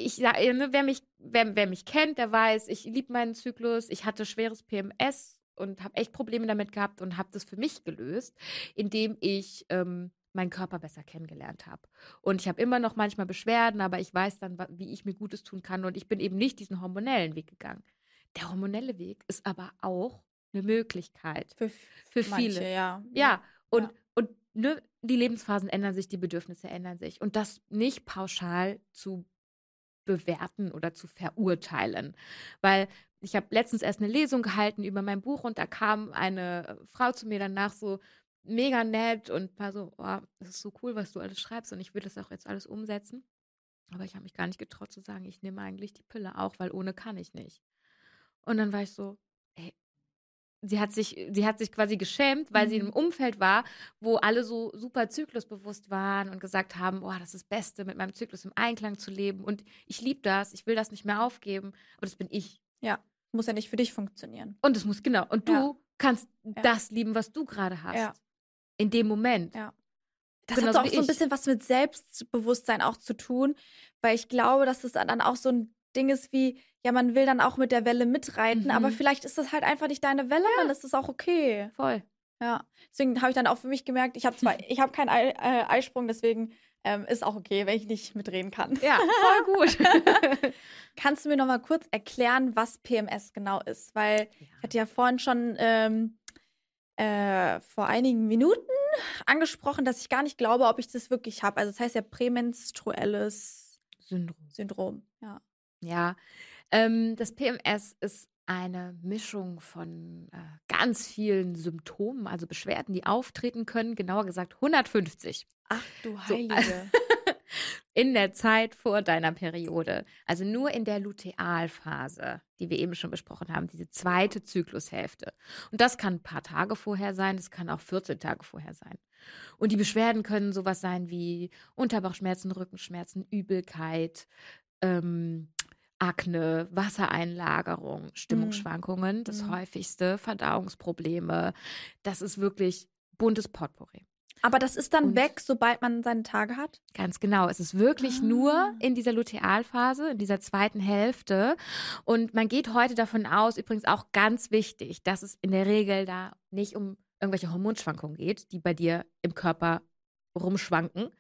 ich sage, ne, wer mich, wer, wer mich kennt, der weiß, ich liebe meinen Zyklus. Ich hatte schweres PMS und habe echt Probleme damit gehabt und habe das für mich gelöst, indem ich ähm, meinen Körper besser kennengelernt habe. Und ich habe immer noch manchmal Beschwerden, aber ich weiß dann, wie ich mir Gutes tun kann. Und ich bin eben nicht diesen hormonellen Weg gegangen. Der hormonelle Weg ist aber auch eine Möglichkeit für, für manche, viele. Ja, ja. und, ja. und ne, die Lebensphasen ändern sich, die Bedürfnisse ändern sich. Und das nicht pauschal zu bewerten oder zu verurteilen. Weil ich habe letztens erst eine Lesung gehalten über mein Buch und da kam eine Frau zu mir danach so mega nett und war so, oh, das ist so cool, was du alles schreibst und ich will das auch jetzt alles umsetzen. Aber ich habe mich gar nicht getraut zu sagen, ich nehme eigentlich die Pille auch, weil ohne kann ich nicht. Und dann war ich so, ey, sie hat sich, sie hat sich quasi geschämt, weil mhm. sie in einem Umfeld war, wo alle so super zyklusbewusst waren und gesagt haben, oh, das ist das Beste, mit meinem Zyklus im Einklang zu leben. Und ich liebe das, ich will das nicht mehr aufgeben. Aber das bin ich. Ja, muss ja nicht für dich funktionieren. Und es muss, genau. Und du ja. kannst ja. das lieben, was du gerade hast. Ja. In dem Moment. Ja. Das Genauso hat wie so ein bisschen was mit Selbstbewusstsein auch zu tun, weil ich glaube, dass es dann auch so ein Ding ist wie, ja, man will dann auch mit der Welle mitreiten, Mhm. aber vielleicht ist das halt einfach nicht deine Welle, dann ist das auch okay. Voll. Ja, deswegen habe ich dann auch für mich gemerkt, ich habe zwar, [LAUGHS] ich habe keinen Ei, äh, Eisprung, deswegen ähm, ist auch okay, wenn ich nicht mitreden kann. Ja, voll gut. [LAUGHS] [LAUGHS] Kannst du mir noch mal kurz erklären, was PMS genau ist? Weil ich hatte ja vorhin schon ähm, äh, vor einigen Minuten angesprochen, dass ich gar nicht glaube, ob ich das wirklich habe. Also das heißt ja prämenstruelles Syndrom. Syndrom. Ja. Ja, ähm, das PMS ist eine Mischung von äh, ganz vielen Symptomen, also Beschwerden, die auftreten können, genauer gesagt 150 Ach du So, [LAUGHS] Heilige. in der Zeit vor deiner Periode. Also nur in der Lutealphase, die wir eben schon besprochen haben, diese zweite Zyklushälfte. Und das kann ein paar Tage vorher sein, das kann auch 14 Tage vorher sein. Und die Beschwerden können sowas sein wie Unterbauchschmerzen, Rückenschmerzen, Übelkeit, ähm, Akne, Wassereinlagerung, Stimmungsschwankungen, das Mhm. häufigste, Verdauungsprobleme. Das ist wirklich buntes Potpourri. Aber das ist dann Und- weg, sobald man seine Tage hat? Ganz genau. Es ist wirklich Ah. nur in dieser Lutealphase, in dieser zweiten Hälfte. Und man geht heute davon aus, übrigens auch ganz wichtig, dass es in der Regel da nicht um irgendwelche Hormonschwankungen geht, die bei dir im Körper rumschwanken,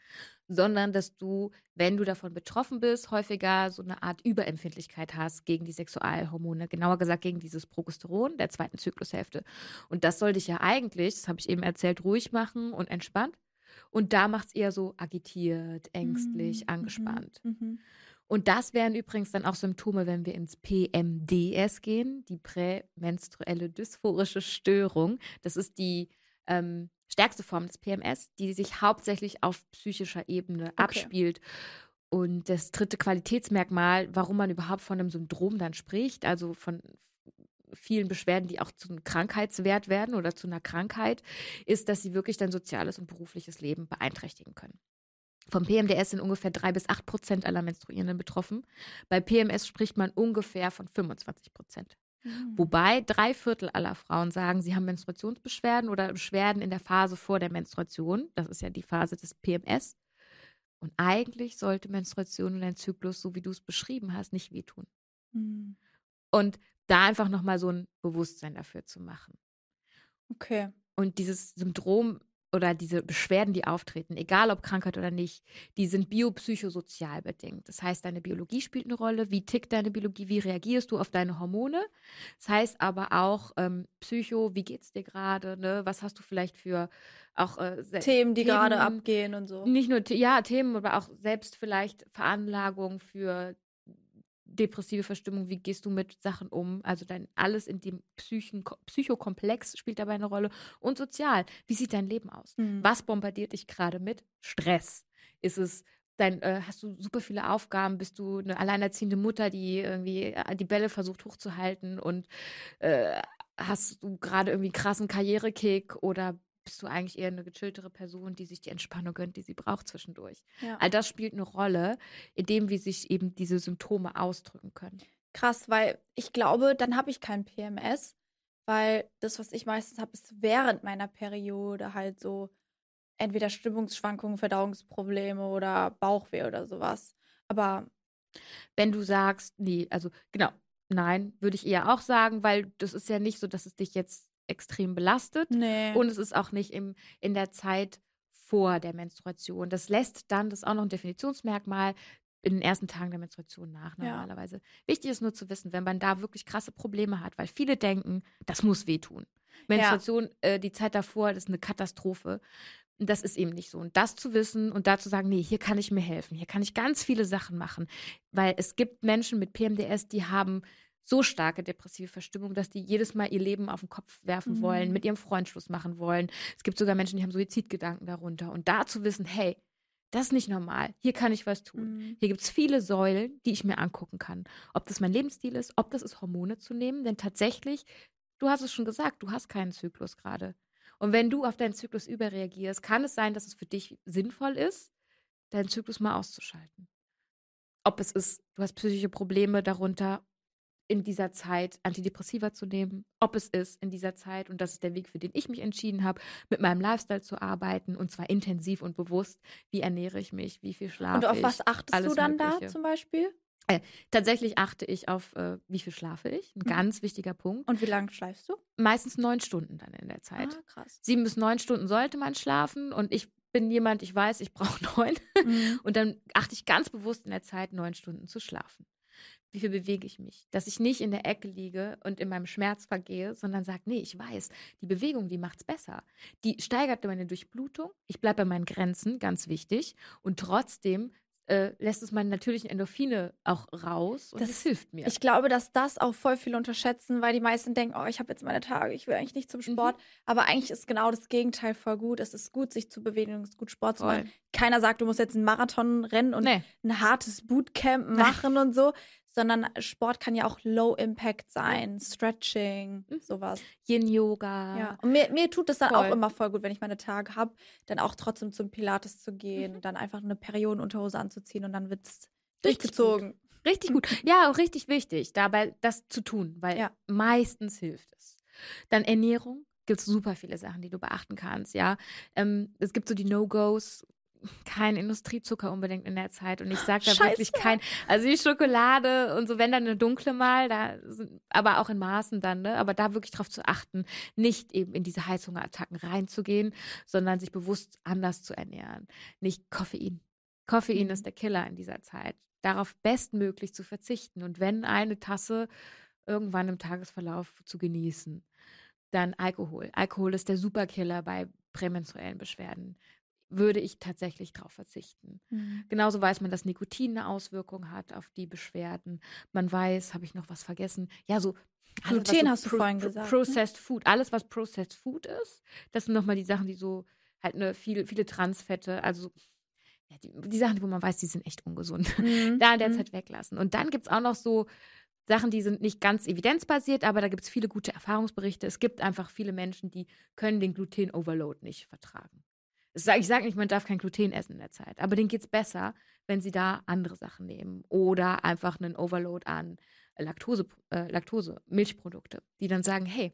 sondern dass du, wenn du davon betroffen bist, häufiger so eine Art Überempfindlichkeit hast gegen die Sexualhormone, genauer gesagt gegen dieses Progesteron der zweiten Zyklushälfte. Und das soll dich ja eigentlich, das habe ich eben erzählt, ruhig machen und entspannt. Und da macht es eher so agitiert, ängstlich, Mhm, angespannt. Mhm. Mhm. Und das wären übrigens dann auch Symptome, wenn wir ins PMDS gehen, die prämenstruelle dysphorische Störung. Das ist die ähm, stärkste Form des PMS, die sich hauptsächlich auf psychischer Ebene abspielt. Und das dritte Qualitätsmerkmal, warum man überhaupt von einem Syndrom dann spricht, also von vielen Beschwerden, die auch zu einem Krankheitswert werden oder zu einer Krankheit, ist, dass sie wirklich dein soziales und berufliches Leben beeinträchtigen können. Vom PMDS sind ungefähr drei bis acht Prozent aller Menstruierenden betroffen. Bei PMS spricht man ungefähr von 25 Prozent. Mhm. Wobei drei Viertel aller Frauen sagen, sie haben Menstruationsbeschwerden oder Beschwerden in der Phase vor der Menstruation. Das ist ja die Phase des PMS. Und eigentlich sollte Menstruation und ein Zyklus, so wie du es beschrieben hast, nicht wehtun. Mhm. Und da einfach nochmal so ein Bewusstsein dafür zu machen. Okay. Und dieses Syndrom oder diese Beschwerden, die auftreten, egal ob Krankheit oder nicht, die sind biopsychosozial bedingt. Das heißt, deine Biologie spielt eine Rolle. Wie tickt deine Biologie? Wie reagierst du auf deine Hormone? Das heißt aber auch ähm, Psycho, wie geht's dir gerade? Ne? Was hast du vielleicht für auch äh, Themen, die gerade abgehen und so. Nicht nur ja, Themen, aber auch selbst vielleicht Veranlagung für depressive Verstimmung, wie gehst du mit Sachen um? Also dein alles in dem Psychen, Psychokomplex spielt dabei eine Rolle. Und sozial, wie sieht dein Leben aus? Mhm. Was bombardiert dich gerade mit? Stress. Ist es dein, äh, hast du super viele Aufgaben? Bist du eine alleinerziehende Mutter, die irgendwie äh, die Bälle versucht hochzuhalten und äh, hast du gerade irgendwie einen krassen Karrierekick oder bist du eigentlich eher eine gechilltere Person, die sich die Entspannung gönnt, die sie braucht zwischendurch? Ja. All das spielt eine Rolle, in dem wie sich eben diese Symptome ausdrücken können. Krass, weil ich glaube, dann habe ich kein PMS, weil das, was ich meistens habe, ist während meiner Periode halt so entweder Stimmungsschwankungen, Verdauungsprobleme oder Bauchweh oder sowas. Aber Wenn du sagst, nee, also genau, nein, würde ich eher auch sagen, weil das ist ja nicht so, dass es dich jetzt extrem belastet. nee. Und es ist auch nicht im, in der Zeit vor der Menstruation. Das lässt dann, das ist auch noch ein Definitionsmerkmal, in den ersten Tagen der Menstruation nach Ja. normalerweise. Wichtig ist nur zu wissen, wenn man da wirklich krasse Probleme hat, weil viele denken, das muss wehtun. Menstruation, äh, die Zeit davor, das ist eine Katastrophe. Das ist eben nicht so. Und das zu wissen und da zu sagen, nee, hier kann ich mir helfen, hier kann ich ganz viele Sachen machen. Weil es gibt Menschen mit PMDS, die haben so starke depressive Verstimmung, dass die jedes Mal ihr Leben auf den Kopf werfen Mhm. wollen, mit ihrem Freund Schluss machen wollen. Es gibt sogar Menschen, die haben Suizidgedanken darunter. Und da zu wissen, hey, das ist nicht normal. Hier kann ich was tun. Mhm. Hier gibt es viele Säulen, die ich mir angucken kann. Ob das mein Lebensstil ist, ob das ist, Hormone zu nehmen. Denn tatsächlich, du hast es schon gesagt, du hast keinen Zyklus gerade. Und wenn du auf deinen Zyklus überreagierst, kann es sein, dass es für dich sinnvoll ist, deinen Zyklus mal auszuschalten. Ob es ist, du hast psychische Probleme darunter, in dieser Zeit Antidepressiva zu nehmen, ob es ist in dieser Zeit, und das ist der Weg, für den ich mich entschieden habe, mit meinem Lifestyle zu arbeiten und zwar intensiv und bewusst. Wie ernähre ich mich, wie viel schlafe Und auf ich? was achtest alles du dann Mögliche. da zum Beispiel? Tatsächlich achte ich auf, äh, wie viel schlafe ich. Ein Mhm. ganz wichtiger Punkt. Und wie lange schläfst du? Meistens neun Stunden dann in der Zeit. Ah, krass. Sieben bis neun Stunden sollte man schlafen und ich bin jemand, ich weiß, ich brauche [LAUGHS] neun. Mhm. Und dann achte ich ganz bewusst in der Zeit, neun Stunden zu schlafen. Wie viel bewege ich mich? Dass ich nicht in der Ecke liege und in meinem Schmerz vergehe, sondern sage, nee, ich weiß, die Bewegung, die macht's besser. Die steigert meine Durchblutung. Ich bleibe bei meinen Grenzen, ganz wichtig. Und trotzdem äh, lässt es meine natürlichen Endorphine auch raus und das, Das- hilft mir. Ich glaube, dass das auch voll viel unterschätzen, weil die meisten denken, oh, ich habe jetzt meine Tage, ich will eigentlich nicht zum Sport. Aber eigentlich ist genau das Gegenteil voll gut. Es ist gut, sich zu bewegen, es ist gut, Sport zu Voll. machen. Keiner sagt, du musst jetzt einen Marathon rennen und nee. ein hartes Bootcamp machen und so, sondern Sport kann ja auch Low Impact sein, Stretching, Mhm. sowas. Yin-Yoga. Ja. Und mir, mir tut es dann Voll. auch immer voll gut, wenn ich meine Tage habe, dann auch trotzdem zum Pilates zu gehen, Mhm. dann einfach eine Periodenunterhose anzuziehen und dann wird's Richtig durchgezogen. Richtig gut. [LAUGHS] Ja, auch richtig wichtig, dabei das zu tun, weil Ja. meistens hilft es. Dann Ernährung. Gibt es super viele Sachen, die du beachten kannst, ja. Ähm, es gibt so die No-Gos, kein Industriezucker unbedingt in der Zeit. Und ich sage da wirklich Scheiße. kein, also die Schokolade und so, wenn dann eine dunkle mal, da sind, aber auch in Maßen dann, ne? Aber da wirklich drauf zu achten, nicht eben in diese Heißhungerattacken reinzugehen, sondern sich bewusst anders zu ernähren. Nicht Koffein. Koffein Mhm. ist der Killer in dieser Zeit. Darauf bestmöglich zu verzichten. Und wenn eine Tasse irgendwann im Tagesverlauf zu genießen, dann Alkohol. Alkohol ist der Superkiller bei prämenstruellen Beschwerden. Würde ich tatsächlich darauf verzichten. Mhm. Genauso weiß man, dass Nikotin eine Auswirkung hat auf die Beschwerden. Man weiß, habe ich noch was vergessen? Ja, so. alles, Gluten hast du vorhin gesagt, ne? Processed Food. Alles, was Processed Food ist, das sind nochmal die Sachen, die so halt ne, viel, viele Transfette, also ja, die, die Sachen, wo man weiß, die sind echt ungesund. Mhm. [LAUGHS] Da in der Mhm. Zeit weglassen. Und dann gibt es auch noch so Sachen, die sind nicht ganz evidenzbasiert, aber da gibt es viele gute Erfahrungsberichte. Es gibt einfach viele Menschen, die können den Gluten-Overload nicht vertragen. Ich sage nicht, man darf kein Gluten essen in der Zeit, aber denen geht es besser, wenn sie da andere Sachen nehmen oder einfach einen Overload an Laktose, äh, Laktose, Milchprodukte, die dann sagen, hey,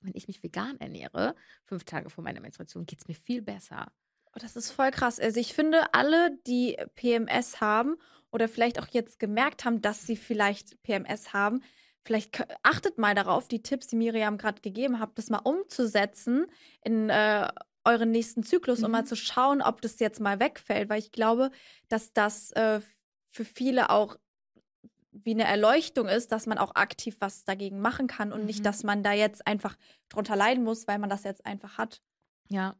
wenn ich mich vegan ernähre, fünf Tage vor meiner Menstruation, geht es mir viel besser. Oh, das ist voll krass. Also ich finde, alle, die PMS haben oder vielleicht auch jetzt gemerkt haben, dass sie vielleicht PMS haben, vielleicht achtet mal darauf, die Tipps, die Miriam gerade gegeben hat, das mal umzusetzen in äh, euren nächsten Zyklus, um Mhm. mal zu schauen, ob das jetzt mal wegfällt, weil ich glaube, dass das äh, für viele auch wie eine Erleuchtung ist, dass man auch aktiv was dagegen machen kann und Mhm. nicht, dass man da jetzt einfach drunter leiden muss, weil man das jetzt einfach hat. Ja.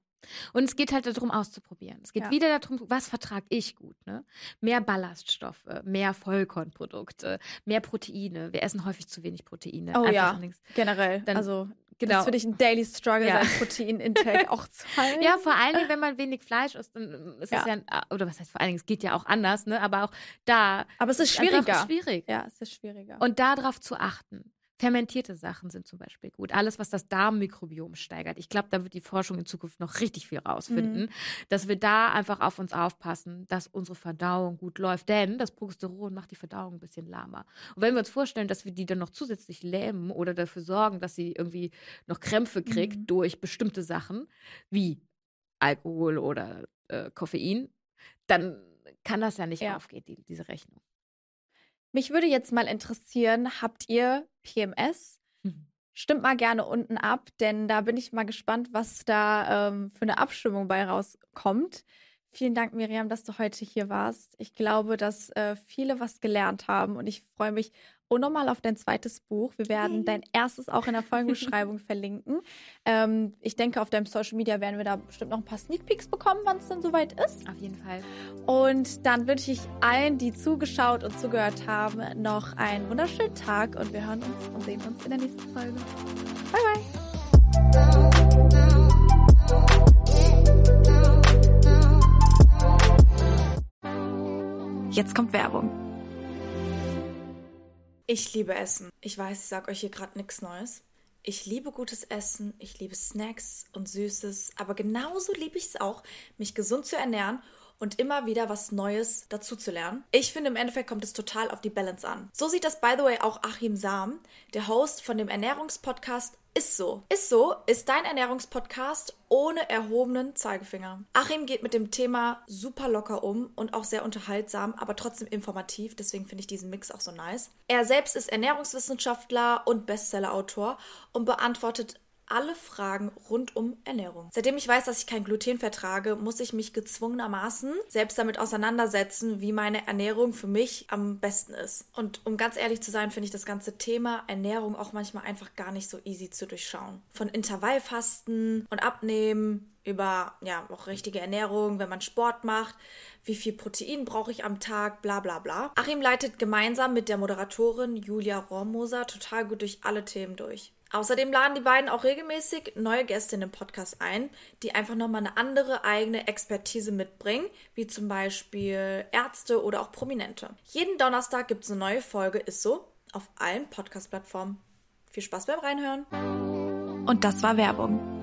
Und es geht halt darum, auszuprobieren. Es geht Ja. wieder darum, was vertrage ich gut. Ne? Mehr Ballaststoffe, mehr Vollkornprodukte, mehr Proteine. Wir essen häufig zu wenig Proteine. Oh Einfach ja. Generell. Dann- also Genau. Das ist für dich ein Daily Struggle, Ja. sein Protein-Intake [LAUGHS] auch zu halten. Ja, vor allen Dingen, wenn man wenig Fleisch isst, dann ähm, ist es Ja. ja, oder was heißt vor allen Dingen, es geht ja auch anders, ne? Aber auch da Aber es ist schwieriger. schwierig. Ja, es ist schwieriger. Und darauf zu achten. Fermentierte Sachen sind zum Beispiel gut. Alles, was das Darmmikrobiom steigert. Ich glaube, da wird die Forschung in Zukunft noch richtig viel rausfinden, Mhm. dass wir da einfach auf uns aufpassen, dass unsere Verdauung gut läuft. Denn das Progesteron macht die Verdauung ein bisschen lahmer. Und wenn wir uns vorstellen, dass wir die dann noch zusätzlich lähmen oder dafür sorgen, dass sie irgendwie noch Krämpfe kriegt Mhm. durch bestimmte Sachen, wie Alkohol oder äh, Koffein, dann kann das ja nicht Ja. aufgehen, die, diese Rechnung. Mich würde jetzt mal interessieren, habt ihr PMS? Stimmt mal gerne unten ab, denn da bin ich mal gespannt, was da ähm, für eine Abstimmung bei rauskommt. Vielen Dank, Miriam, dass du heute hier warst. Ich glaube, dass äh, viele was gelernt haben und ich freue mich unnormal auf dein zweites Buch. Wir werden dein erstes auch in der Folgenbeschreibung [LAUGHS] verlinken. Ähm, ich denke, auf deinem Social Media werden wir da bestimmt noch ein paar Sneak Peeks bekommen, wann es dann soweit ist. Auf jeden Fall. Und dann wünsche ich allen, die zugeschaut und zugehört haben, noch einen wunderschönen Tag und wir hören uns und sehen uns in der nächsten Folge. Bye, bye. Jetzt kommt Werbung. Ich liebe Essen. Ich weiß, ich sag euch hier gerade nichts Neues. Ich liebe gutes Essen, ich liebe Snacks und Süßes, aber genauso liebe ich es auch, mich gesund zu ernähren und immer wieder was Neues dazu zu lernen. Ich finde, im Endeffekt kommt es total auf die Balance an. So sieht das, by the way, auch Achim Sam, der Host von dem Ernährungspodcast ist so. Ist so ist dein Ernährungspodcast ohne erhobenen Zeigefinger. Achim geht mit dem Thema super locker um und auch sehr unterhaltsam, aber trotzdem informativ. Deswegen finde ich diesen Mix auch so nice. Er selbst ist Ernährungswissenschaftler und Bestsellerautor und beantwortet alle Fragen rund um Ernährung. Seitdem ich weiß, dass ich kein Gluten vertrage, muss ich mich gezwungenermaßen selbst damit auseinandersetzen, wie meine Ernährung für mich am besten ist. Und um ganz ehrlich zu sein, finde ich das ganze Thema Ernährung auch manchmal einfach gar nicht so easy zu durchschauen. Von Intervallfasten und Abnehmen über ja auch richtige Ernährung, wenn man Sport macht, wie viel Protein brauche ich am Tag, bla bla bla. Achim leitet gemeinsam mit der Moderatorin Julia Rohrmoser total gut durch alle Themen durch. Außerdem laden die beiden auch regelmäßig neue Gäste in den Podcast ein, die einfach nochmal eine andere eigene Expertise mitbringen, wie zum Beispiel Ärzte oder auch Prominente. Jeden Donnerstag gibt es eine neue Folge, ist so, auf allen Podcast-Plattformen. Viel Spaß beim Reinhören. Und das war Werbung.